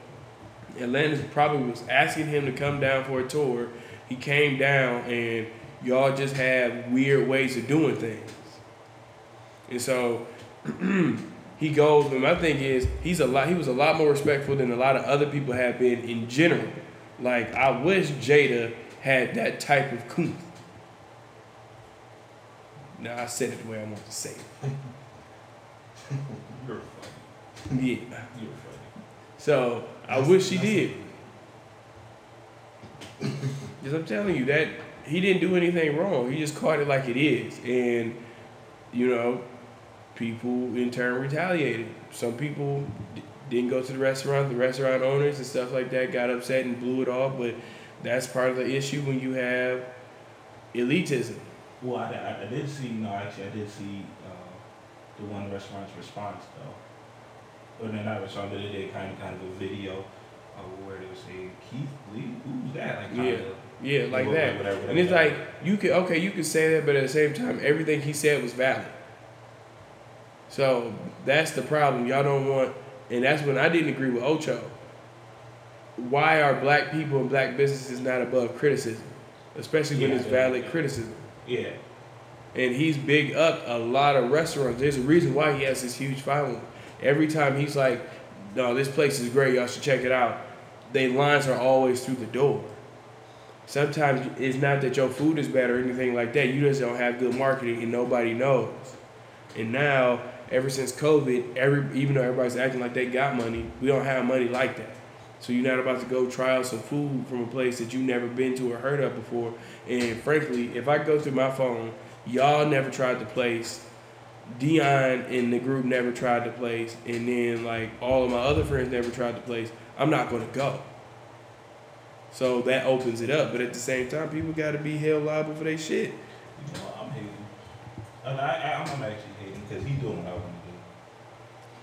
Atlantis probably was asking him to come down for a tour. He came down and y'all just have weird ways of doing things. And so he goes, and my thing is, he's a lot. He was a lot more respectful than a lot of other people have been in general. Like I wish Jada had that type of kuth. Now I said it the way I want to say it. You're funny. Yeah. You're funny. So I wish he did. Because I'm telling you that he didn't do anything wrong. He just caught it like it is, and you know, people in turn retaliated. Some people d- didn't go to the restaurant. The restaurant owners and stuff like that got upset and blew it off. But that's part of the issue when you have elitism. Well, I, I, I did see. No, actually, I did see uh, the one restaurant's response though. Or no, not restaurant, but they did kind of kind of a video uh, where they were saying Keith Lee, who's that? Like Yeah. of Yeah, like whatever, that. whatever, And it's whatever. like you could okay, you could say that, but at the same time, everything he said was valid. So that's the problem. Y'all don't want, and that's when I didn't agree with Ocho. Why are black people and black businesses not above criticism, especially when Yeah, it's valid yeah. criticism? yeah. And he's big up a lot of restaurants. There's a reason why he has this huge following. Every time he's like, "No, this place is great. Y'all should check it out." They lines are always through the door. Sometimes it's not that your food is bad or anything like that. You just don't have good marketing and nobody knows. And now, ever since COVID, every even though everybody's acting like they got money, we don't have money like that. So you're not about to go try out some food from a place that you've never been to or heard of before. And frankly, if I go through my phone, y'all never tried the place. Dion and the group never tried the place, and then like all of my other friends never tried the place. I'm not gonna go. So that opens it up, but at the same time, people got to be held liable for their shit. You know, I'm hating. I, I, I'm actually hating because he's doing I want to do.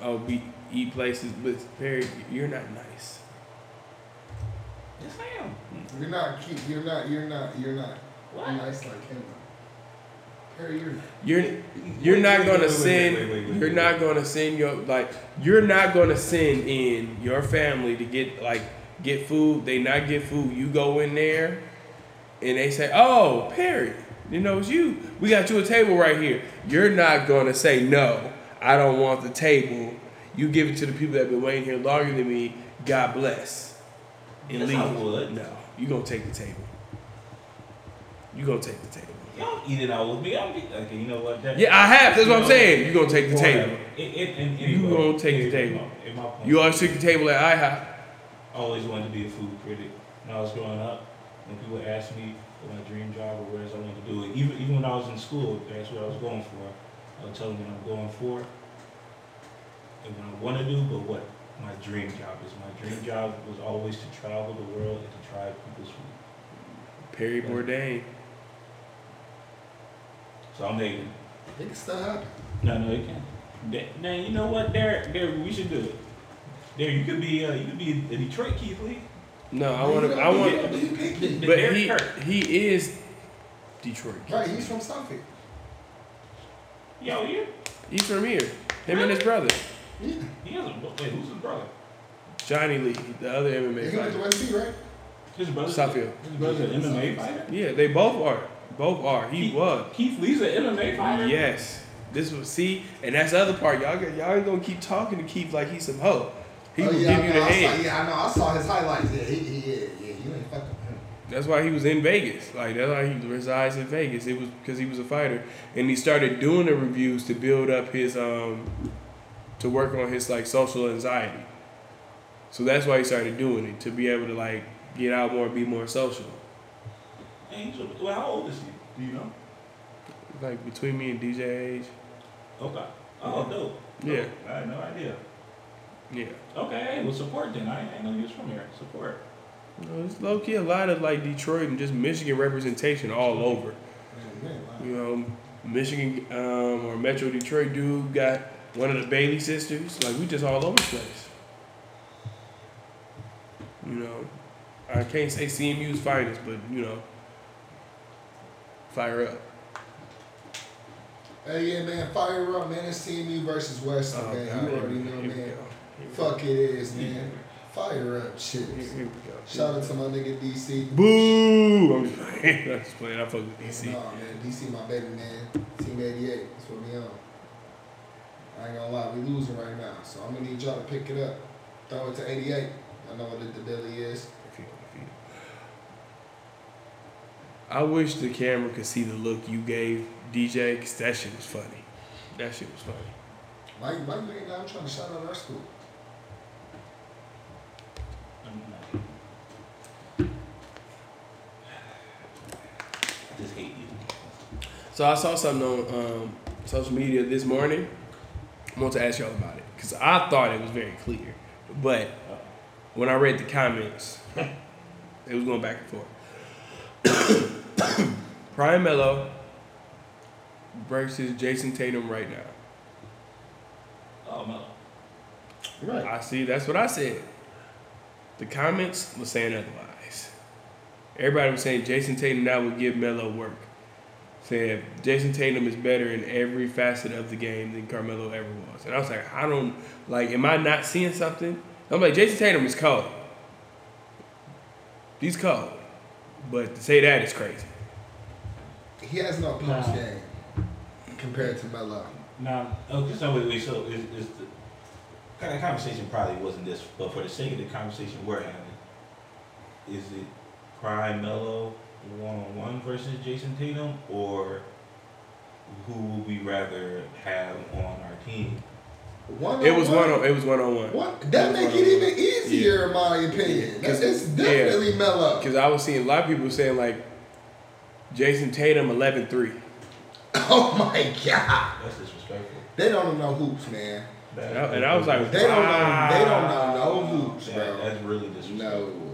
Oh, be eat places, but Perry, you're not nice. Yes, I am. you're not. You're not. You're not. You're not What? nice like him. Perry, you're. You're you're Wait, not wait, gonna wait, wait, send. You're not gonna send your like. You're not gonna send in your family to get like get food. They not get food. You go in there, and they say, "Oh, Perry, you know it's you. We got you a table right here." You're not gonna say no. I don't want the table. You give it to the people that have been waiting here longer than me. God bless. And Yes, leave. No, you gonna take the table. You gonna take the table. Y'all eat it out with me. I'll be okay. You know what? That, Yeah, I have. That's what I'm saying. You gonna take the table. It, it, and, You anyway, gonna take the table. my- in my point, You always took the table at IHOP. I always wanted to be a food critic. When I was growing up, when people asked me what my dream job or else I wanted to do it, even even when I was in school, that's what I was going for. I would tell them what I'm going for and what I want to do, but what my dream job is. My dream job was always to travel the world and to try people's food. Perry Bourdain. So I'm hating. It can still happen. No, no, it can't. That- Now you know what, Derek? Derek, we should do it. There, you could be, uh, you could be a Detroit Keith Lee. No, I want to. I want. be picky. The But he he is Detroit. Right, he's from Suffolk. Yo, you. He's from here. Him and his brother, Yeah. He has a wait. Who's his brother? Johnny Lee, the other He MMA went to fighter. West B, right? His brother. Southfield. His brother's an MMA fighter. Yeah, they both are. Both are. He Keith- was. Keith Lee's an MMA fighter. Yes. This was see, and that's the other part. Y'all got- y'all ain't gonna keep talking to Keith like he's some hoe. He oh, will yeah, give you I the I head. Saw, yeah, I know. I saw his highlights. Yeah, he, he yeah, yeah. You ain't fucking with him. That's why he was in Vegas. Like that's why he resides in Vegas. It was because he was a fighter, and he started doing the reviews to build up his um, to work on his like social anxiety. So that's why he started doing it to be able to like get out more, be more social. And well, how old is he? Do you know? Like between me and DJ age. Okay. Oh, dope. Yeah. Dope. I had no idea. Yeah. Okay, well, support then. I ain't know he was from here. Support. It's low key a lot of like Detroit and just Michigan representation all over. You know, Michigan um, or Metro Detroit dude got one of the Bailey sisters. Like we just all over the place. You know, I can't say CMU's finest, but you know, fire up. Hey, yeah, man. Fire up, man. It's CMU versus Western, Oh, man. God, you already know, man. go. Here we Fuck it is, man. Yeah. Fire up, shit. Here, we go. Shout out to my nigga DC. Boo! I'm just playing. I'm just playing. I fuck with DC. Nah, man. DC, my baby, man. Team 88. That's what we on. I ain't gonna lie, we losing right now. So I'm gonna need y'all to pick it up. Throw it to 88. I know what the Billy is. If you- if you- I wish the camera could see the look you gave DJ, cause that shit was funny. That shit was funny. Why, why you ain't down trying to shout out our school? I just hate you. So I saw something on um, social media this morning. I want to ask y'all about it because I thought it was very clear, but when I read the comments, it was going back and forth. Prime Melo versus Jayson Tatum right now. Oh, no. Right. I see. That's what I said. The comments were saying otherwise. Everybody was saying Jayson Tatum now would give Melo work. Saying Jayson Tatum is better in every facet of the game than Carmelo ever was. And I was like, I don't like. Am I not seeing something? I'm like, Jayson Tatum is cold. He's cold, but to say that is crazy. He has no post Nah. game compared to Melo. Now, okay, oh, so wait, wait, so is, is the kind of conversation probably wasn't this, but for the sake of the conversation we're having, is it Prime Melo one on one versus Jayson Tatum, or who would we rather have on our team? One It was one on. It was one on one. What? That It make it on even easier, in my opinion. Yeah, That, 'cause- it's yeah. definitely Melo. Because I was seeing a lot of people saying like Jayson Tatum 11-3. Oh my god, That's disrespectful. they don't know hoops, man. That- And I- was like, They don't know. They don't know no hoops, That- bro. That's really disrespectful. No.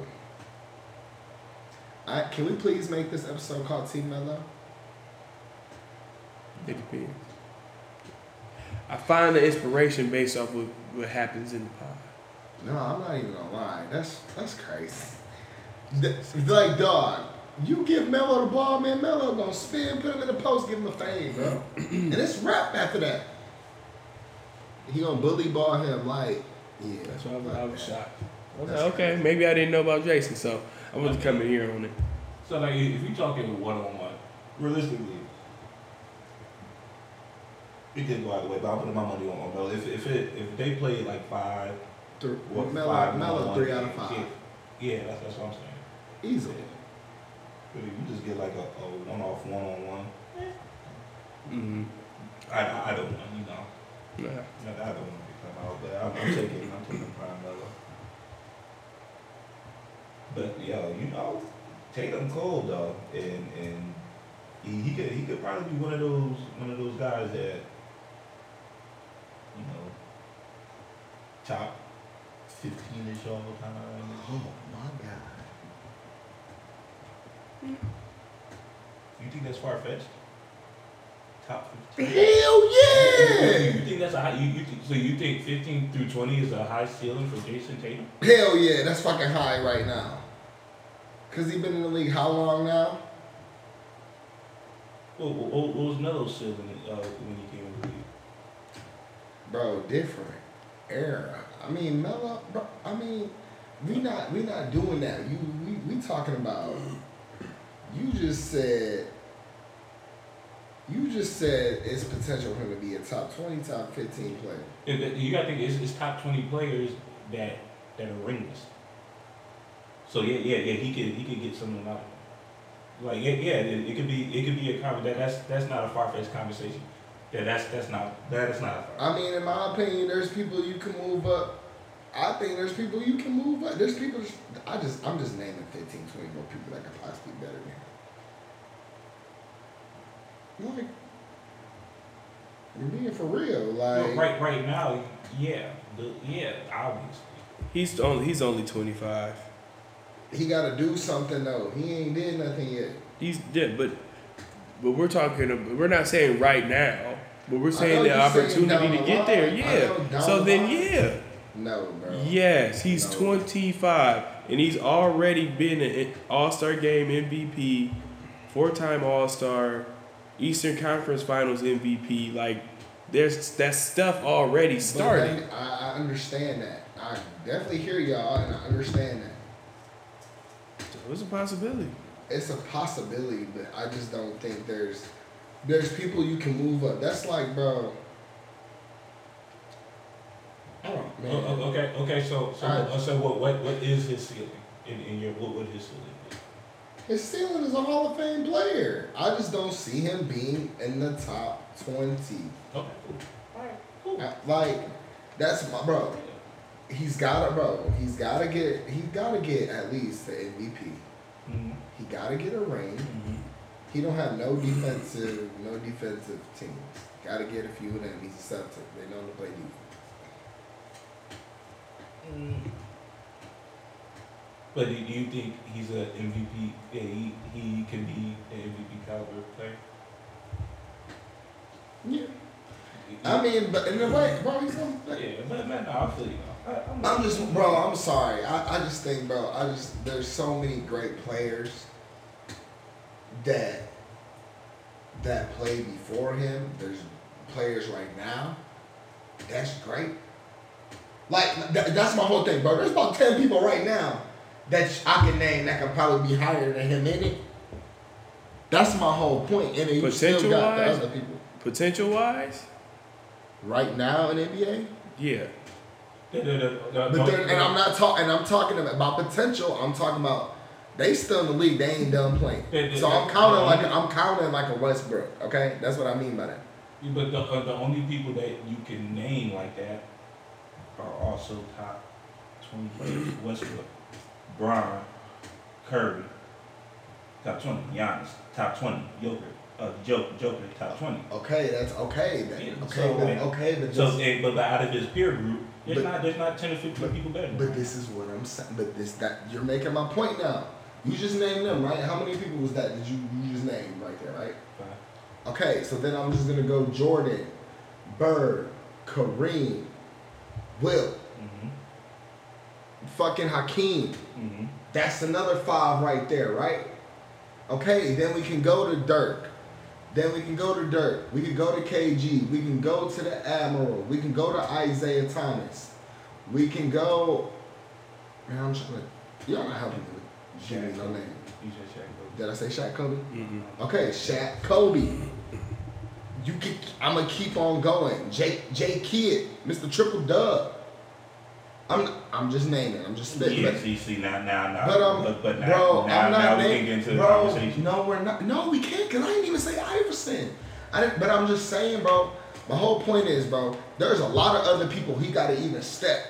I, can we please make this episode called Team Melo? It depends. I find the inspiration based off of what happens in the pod. No, I'm not even gonna lie. That's that's crazy. Th- Like dog, you give Melo the ball, man. Melo gonna spin, put him in the post, give him a fade, bro. and it's rap after that. He gonna bully ball him like, yeah. That's why I was, I was shocked. I was like, okay, maybe I didn't know about Jayson, so I want to come in here on it. So like, if you're talking one on one, realistically, it could go either way. But I'm putting my money on Melo. If if it if they play like five, Th- what Melo, five Melo one-on-one three out of five, Yeah, yeah that's that's what I'm saying. easily. But if you just get like a, a one off one on one, Mm-hmm. I I I don't want you know. Yeah. No, I don't want to come out, but I'm, I'm taking I'm taking Prime Melo. But yo, you know, Tatum cold though, and and he, he could he could probably be one of those one of those guys that you know top fifteen ish all the time. Oh my god. You think that's far fetched? Top fifteen. Hell yeah! You think that's a high? You, you think, so you think fifteen through twenty is a high ceiling for Jayson Tatum? Hell yeah, that's fucking high right now. Cause he been in the league how long now? What, what, what was Melo's ceiling uh, when he came in the league? Bro, different era. I mean, Melo. Bro, I mean, we not we not doing that. You we we talking about. You just said You just said it's potential for him to be a top twenty, top fifteen player. You gotta think it's, it's top twenty players that that are ringless. So yeah, yeah, yeah. He could he could get someone out. Like yeah, yeah. It, it could be it could be a conversation. that That's that's not a far fetched conversation. That that's that's not that is not. A far- I mean, in my opinion, there's people you can move up. I think there's people you can move up. There's people. I just, I'm just naming 15, 20 more people that could possibly be better than him. Like, you're being for real. Like, No, right right now, yeah, the, yeah, obviously. He's only he's only 25. He got to do something though. He ain't did nothing yet. He's yeah, but but we're talking. We're not saying right now, but we're saying the opportunity to get there. line. I know Yeah. So the then, line. yeah. No, bro. Yes, he's No. 25, and he's already been an All Star Game MVP, four time All Star, Eastern Conference Finals MVP. Like, there's that stuff already started. I understand that. I definitely hear y'all, and I understand that. So it's a possibility. it's a possibility, but I just don't think there's there's people you can move up. That's like, bro. Oh man, oh, okay, okay. So so Alright. uh, so what what what is his ceiling? In, in your what would his ceiling be? his ceiling is a Hall of Fame player. I just don't see him being in the top twenty. Okay. All right, cool. Uh, Like, that's my bro. He's gotta, bro. He's gotta get. He's gotta get at least the MVP. Mm-hmm. He gotta get a ring. Mm-hmm. He don't have no defensive, no defensive teams. Gotta get a few of them. He's a Celtic. They know to play defense. But do you think he's a MVP? Yeah, he, he can be an MVP caliber player. Yeah. I mean, but in a way, bro, he's gonna. Yeah, but man, no, I feel you. I, I'm, I'm just, bro. I'm sorry. I, I just think, bro. I just there's so many great players that that played before him. There's players right now. That's great. Like that, that's my whole thing, bro. There's about ten people right now that I can name that can probably be higher than him in it. That's my whole point. And you still got the Potential-wise? other people Potential wise, right now in NBA. yeah. The- the- the- But the- then, and I'm not talking. And I'm talking about potential. I'm talking about they still in the league. They ain't done playing. So I'm counting like a, I'm counting like a Westbrook. Okay, that's what I mean by that. But the, uh, the only people that you can name like that are also top 20 players. Westbrook, Bron, Curry, top 20. Giannis, top 20. Joker, uh, Joker, Joker top 20. Okay, that's okay. Then. Yeah, okay, so, uh, okay, but So, this, but out of his peer group, there's But- not there's not 10 or 15 people better. but this is what I'm saying. But this that you're making my point now. You just named them, right? How many people was that? Did you you just name right there, right? Fine. Okay, so then I'm just gonna go Jordan, Bird, Kareem, Wilt, Mhm, fucking Hakeem. mhm. That's another five right there, right? Okay, then we can go to Dirk. Then we can go to Dirk. We can go to KG. We can go to the Admiral. We can go to Isiah Thomas. We can go. Man, I'm trying to. Y'all not helping me with Jimmy, no name. You just check those. Did I say Shaq Kobe? Mm-mm. Okay, Shaq Kobe. You can. I'm gonna keep on going. J J Kidd, Mr. Triple Dub. I'm. I'm just naming. I'm just spitting. Yeah, but- see, see, now, now, now, but um, but, but now, bro, now, I'm not now we name- can get into the bro, conversation. No, we're not. No, we can't. Cause I didn't even say Iverson. I didn't. But I'm just saying, bro. My whole point is, bro. There's a lot of other people he got to even step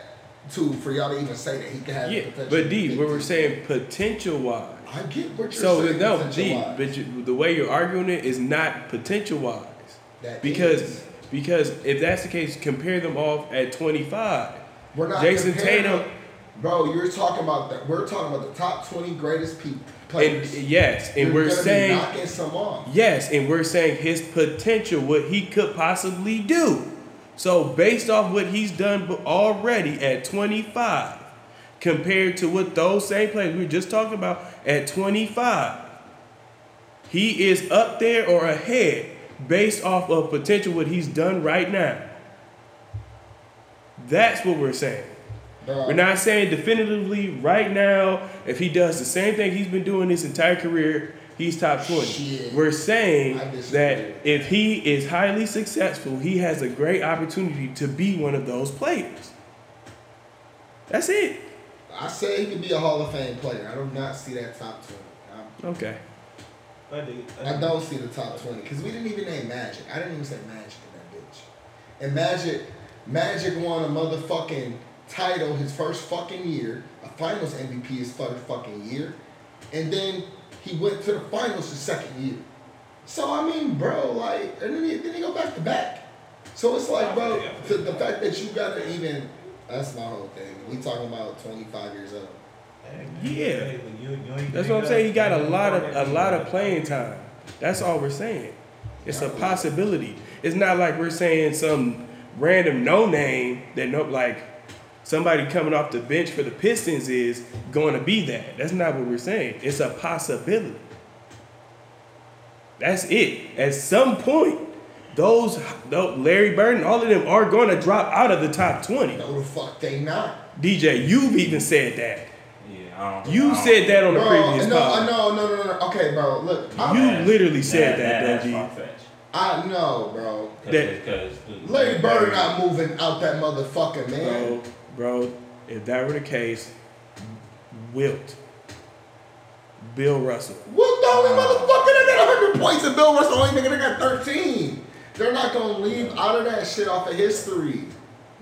to for y'all to even say that he can have. Yeah, potential but to D, be what we're saying potential wise. I get what you're So saying. So, no, D, potential-wise. but you, the way you're arguing it is not potential wise. That Because is. because if that's the case, compare them off at 25. We're not Jayson Tatum- Bro, you're talking about that. We're talking about the top 20 greatest people And players. yes, and You're we're saying knocking some off. yes, and we're saying his potential, what he could possibly do. So based off what he's done already at 25, compared to what those same players we were just talking about at 25, he is up there or ahead based off of potential what he's done right now. That's what we're saying. Bro, We're not saying definitively right now if he does the same thing he's been doing his entire career he's top 20. Shit. We're saying that if he is highly successful, he has a great opportunity to be one of those players. That's it. I say he could be a Hall of Fame player. I do not see that top twenty. I- Okay. I dig it. I don't see the top twenty because we didn't even name Magic. I didn't even say Magic in that bitch. And Magic, Magic won a motherfucking title his first fucking year, a Finals MVP his first fucking year, and then he went to the Finals the second year. So I mean, bro, like, and then he, then he go back to back. So it's like, bro, to the fact that you gotta even. That's my whole thing. We talking about twenty five years old. Yeah. Hey, but you- you ain't That's what I'm saying. He got a lot of a lot of playing time. That's all we're saying. It's a possibility. It's not like we're saying some random no name that no like somebody coming off the bench for the Pistons is going to be that. That's not what we're saying. It's a possibility. That's it. At some point, those, those Larry Bird and all of them are going to drop out of the top 20. No, the fuck they not. DJ, you've even said that. Yeah, I don't. You I said that on the Bro, previous no, pod. no, no, no, no, no. Okay, bro. Look, You I, literally said That- that, that's Doji. far-fetched. I know, bro. That- Because Larry Bird not moving out that motherfucker, man. Bro, bro, if that were the case, Wilt, Bill Russell. What the only motherfucker that got 100 points and Bill Russell only nigga that got 13. They're not gonna leave out of that shit off of history.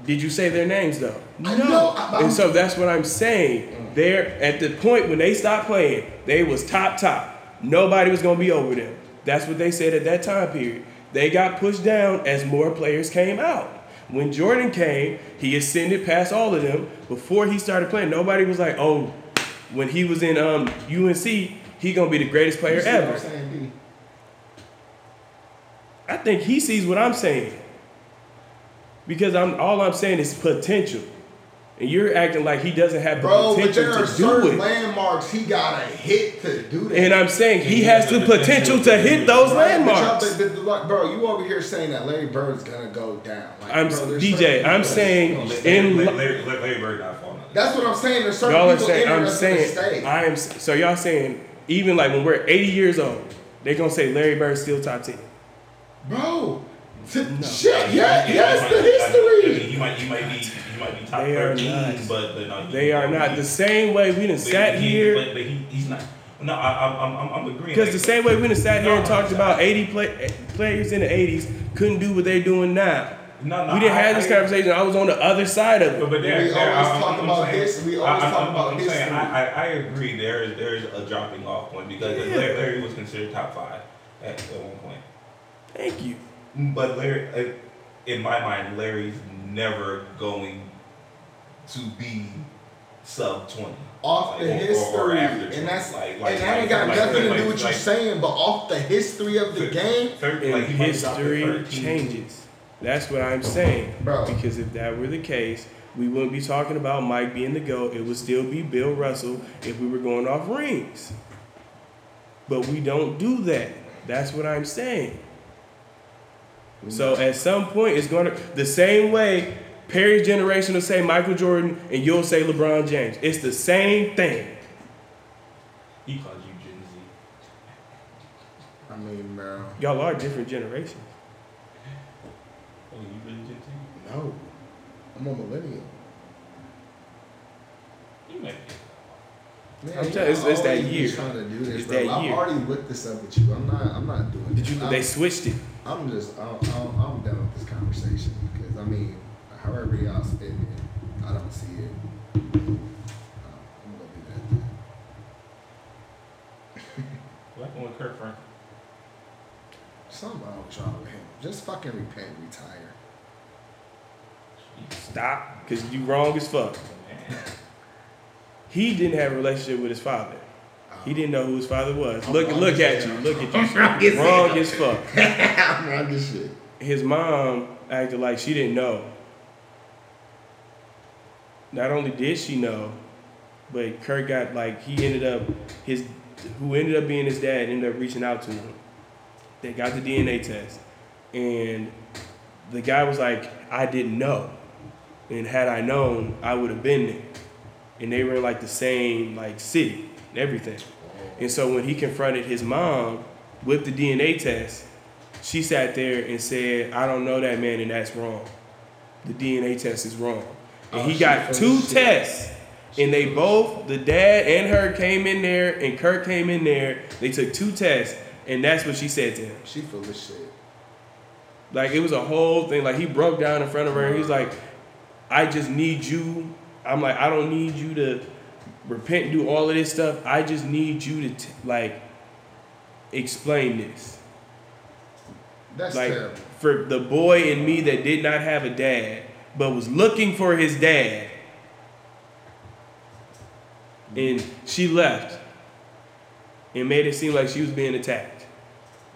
Did you say their names though? I know, I- and so that's what I'm saying. They're at the point when they stopped playing, they was top top. Nobody was gonna be over them. That's what they said at that time period. They got pushed down as more players came out. When Jordan came, he ascended past all of them. Before he started playing, nobody was like, "Oh, when he was in um, UNC, he gonna be the greatest player You see what ever." Saying? I think he sees what I'm saying. Because I'm all I'm saying is potential. And you're acting like he doesn't have the Bro, but potential there are to do certain it. landmarks he gotta hit to do that. And I'm saying he has the potential to hit those Right, landmarks. but- but like, bro, you over here saying that Larry Bird's gonna go down. Like, I'm bro, DJ, I'm saying in Larry, Larry, Larry Bird not falling. out. That's what I'm saying. There's certain y'all are people saying in I'm saying. I am so y'all saying even like when we're 80 years old, they're gonna say Larry Bird's still top 10. Bro, t- No. shit, yeah, You yes, the history. you might, you might be, you might be top They are thirteen, not. but but no, They are not the same way we done but sat he- here. But, but he, he's not. No, I, I'm, I'm, I'm agreeing. Because like, the same way we done sat here and talked it's- about 80 play, players in the 80s couldn't do what they're doing now. No, no, we didn't I- have this I- conversation. I was on the other side of it. but there, We there, always I'm- talk I'm about saying- his- we always I- talk I'm- about I'm history. saying, I, I, I agree. There is there is a dropping off point because Yeah. Larry, Larry was considered top five at, at one point. Thank you. But Larry, uh, in my mind, Larry's never going to be sub twenty. off the Like, or- or- or history, after 20. and that's Like- like- and that ain't got like- nothing to do with you like- saying, but off the history of the game, Third, And like he might drop to history changes. That's what I'm saying. Bro. Because if that were the case, we wouldn't be talking about Mike being the GOAT. It would still be Bill Russell if we were going off rings. But we don't do that. That's what I'm saying. So at some point, it's going to, the same way Perry's generation will say Michael Jordan and you'll say LeBron James. It's the same thing. He calls you Gen Z. I mean, bro, Y'all are different generations. Oh, you really Gen Z? no, I'm a millennial. You might be. Man, I'm you telling you, it's- it's that year. Trying to do this, It's bro. that I've year. already looked this up with you. I'm not. I'm not doing. Did you? this. They I'm, switched it. I'm just. I'm, I'm, I'm done with this conversation because I mean, however y'all spin it, I don't see it. Uh, I'm gonna do that. Then. What happened with Kirk Franklin? Something wrong with y'all with him. Just fucking repent, retire. Stop, because you wrong as fuck. Man. He didn't have a relationship with his father. He didn't know who his father was. I'm Look, wrong look at hell. you. Look at you. wrong as Wrong as fuck. I'm wrong as shit. His mom acted like she didn't know. Not only did she know, but Kirk got like he ended up his who ended up being his dad ended up reaching out to him. They got the DNA test, and the guy was like, "I didn't know, and had I known, I would have been there." And they were in like the same like city and everything. And so when he confronted his mom with the DNA test, she sat there and said, I don't know that man and that's wrong. The DNA test is wrong. And Oh, he got two tests. And they both, the dad and her came in there and Kirk came in there. They took two tests and that's what she said to him. She full of shit. Like it was a whole thing. Like he broke down in front of her. and He's like, "I just need you." I'm like, "I don't need you to repent, and do all of this stuff. I just need you to t- like explain this." That's like terrible. for the boy in me that did not have a dad but was looking for his dad, and she left and made it seem like she was being attacked.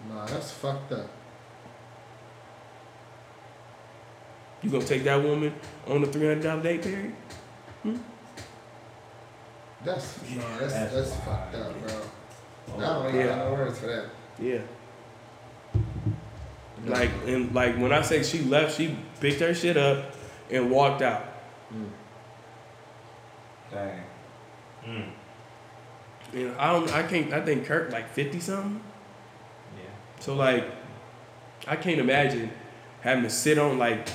Nah, that's fucked up. You gonna take that woman on a three hundred dollar date period? Hmm? That's no, that's That's that's, fucked up, bro. I don't even Yeah. got no words for that. Yeah. No. Like and like when I say she left, she picked her shit up and walked out. Dang. Mm. And I don't I can't I think Kirk like fifty something. Yeah. So like I can't imagine having to sit on like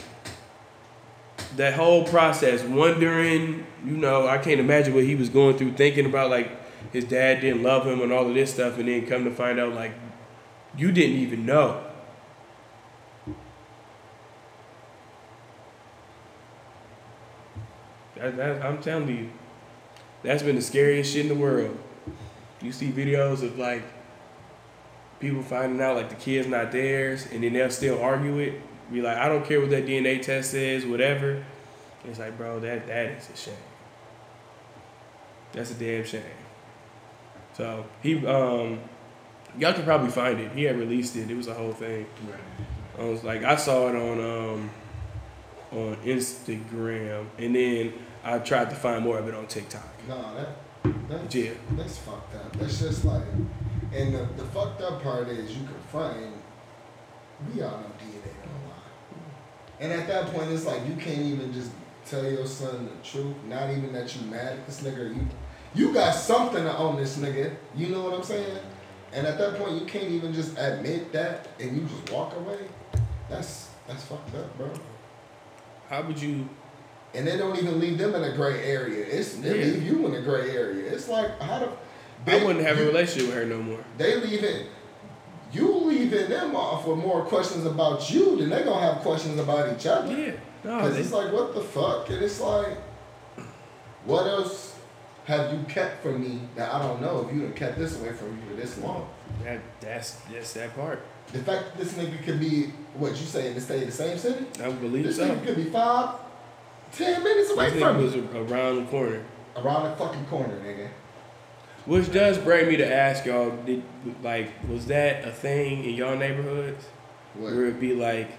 that whole process, wondering, you know, I can't imagine what he was going through, thinking about like his dad didn't love him and all of this stuff, and then come to find out like you didn't even know. That, that, I'm telling you, that's been the scariest shit in the world. You see videos of like people finding out like the kid's not theirs, and then they'll still argue it. Be like, I don't care what that DNA test says, whatever. It's like, bro, that that is a shame. That's a damn shame. So he, um, y'all can probably find it. He had released it. It was a whole thing. I was like, I saw it on um on Instagram, and then I tried to find more of it on TikTok. No, that that's Yeah. that's fucked up. That's just like, and the, the fucked up part is you confronting. We all know DNA don't lie, and at that point it's like you can't even just tell your son the truth. Not even that you mad at this nigga. You you got something to own this nigga. You know what I'm saying? And at that point you can't even just admit that and you just walk away. That's that's fucked up, bro. How would you? And they don't even leave them in a gray area. It's they Yeah. leave you in a gray area. It's like how the I wouldn't have a relationship with her no more. They leave it. you leaving them off with more questions about you than they gonna have questions about each other. Yeah, no, Cause they, it's like what the fuck, and it's like, what else have you kept from me that I don't know if you have kept this away from me for this long? that that's that's that part. The fact that this nigga could be what you say in the stay in the same city. I believe This so. nigga could be five, ten minutes away This from was me. around the corner. Around the fucking corner, nigga. Which does bring me to ask y'all, did like was that a thing in y'all neighborhoods? What? Where it'd be like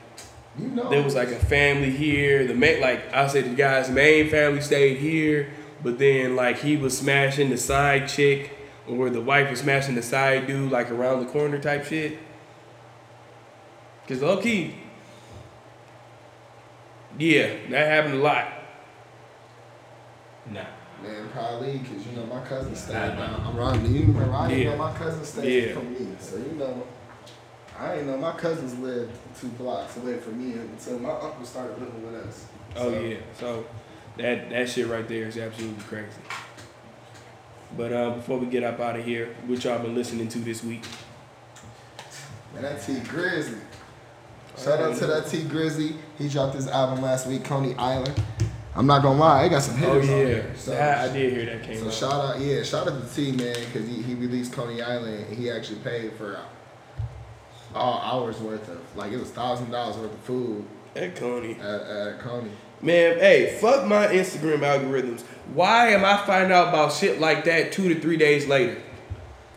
You know. there was like a family here, the main like I said the guy's main family stayed here, but then like he was smashing the side chick or the wife was smashing the side dude like around the corner type shit. Cause low key, yeah, that happened a lot. Nah. Man, probably because you know my cousin stayed Nah, down around me. You remember I didn't Yeah. know my cousin stayed Yeah. from me, so you know I didn't know my cousins lived two blocks away from me until my uncle started living with us. Oh So, yeah, so that that shit right there is absolutely crazy. But uh, before we get up out of here, what y'all been listening to this week? Man, that Tee Grizzley. Shout out to that Tee Grizzley. He dropped his album last week, Coney Island. I'm not gonna lie, I got some Oh hitters on yeah, there. So, I, I did hear that came so out. shout out, yeah, shout out to T man because he, he released Coney Island and he actually paid for all hours worth of like it was thousand dollars worth of food That Coney. at, at Coney. Man, hey, fuck my Instagram algorithms. Why am I finding out about shit like that two to three days later?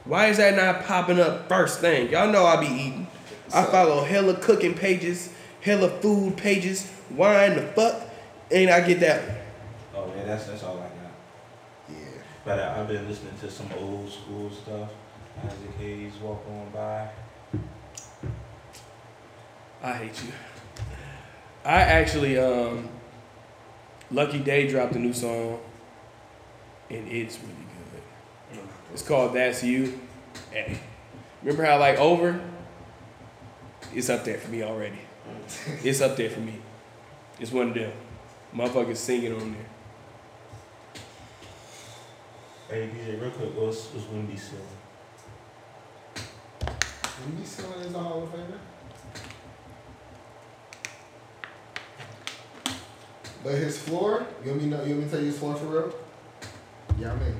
Why is that not popping up first thing? Y'all know I be eating. I follow hella cooking pages, hella food pages, wine the fuck, and I get that one. Oh yeah, that's that's all I got. Yeah. But I, I've been listening to some old school stuff Isaac Hayes walk on by. I hate you. I actually, um, Lucky Daye dropped a new song, and it's really good. It's called That's You. Hey, remember how like over? It's up there for me already. It's up there for me. It's one of them. Motherfuckers singing on there. Hey DJ, real quick, what's what's Wendy still? When you selling is a Hall of Famer. But his floor, you want me know? You want me to tell you his floor for real? Yao Ming.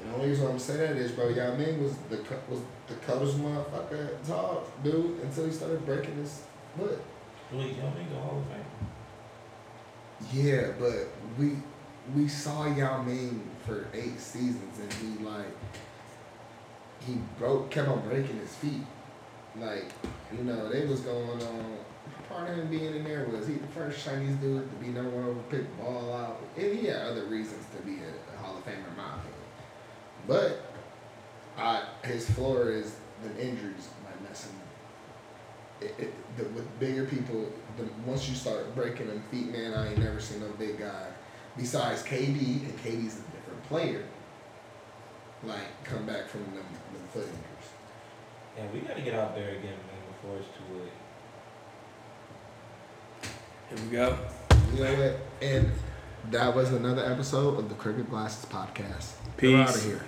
And the only reason I'm saying that is, bro, Yao Ming was the was the coldest motherfucker tall dude until he started breaking his foot. Wait, y'all make the Hall of Fame? Yeah, but we we saw Yao Ming for eight seasons, and he like he broke, kept on breaking his feet. Like you know, they was going on. Part of him being in there was he the first Chinese dude to be number one over pick the ball out, and he had other reasons to be a, a Hall of Famer in my opinion. But I, his floor is the injuries might mess him it, it, the, with bigger people, the, once you start breaking them feet, man, I ain't never seen no big guy besides KD, and KD's a different player. Like come back from them, them foot injuries. Yeah, we gotta get out there again, man, before it's too late. Here we go. You know what? And that was another episode of the Cricket Glasses podcast. Peace. We're out of here.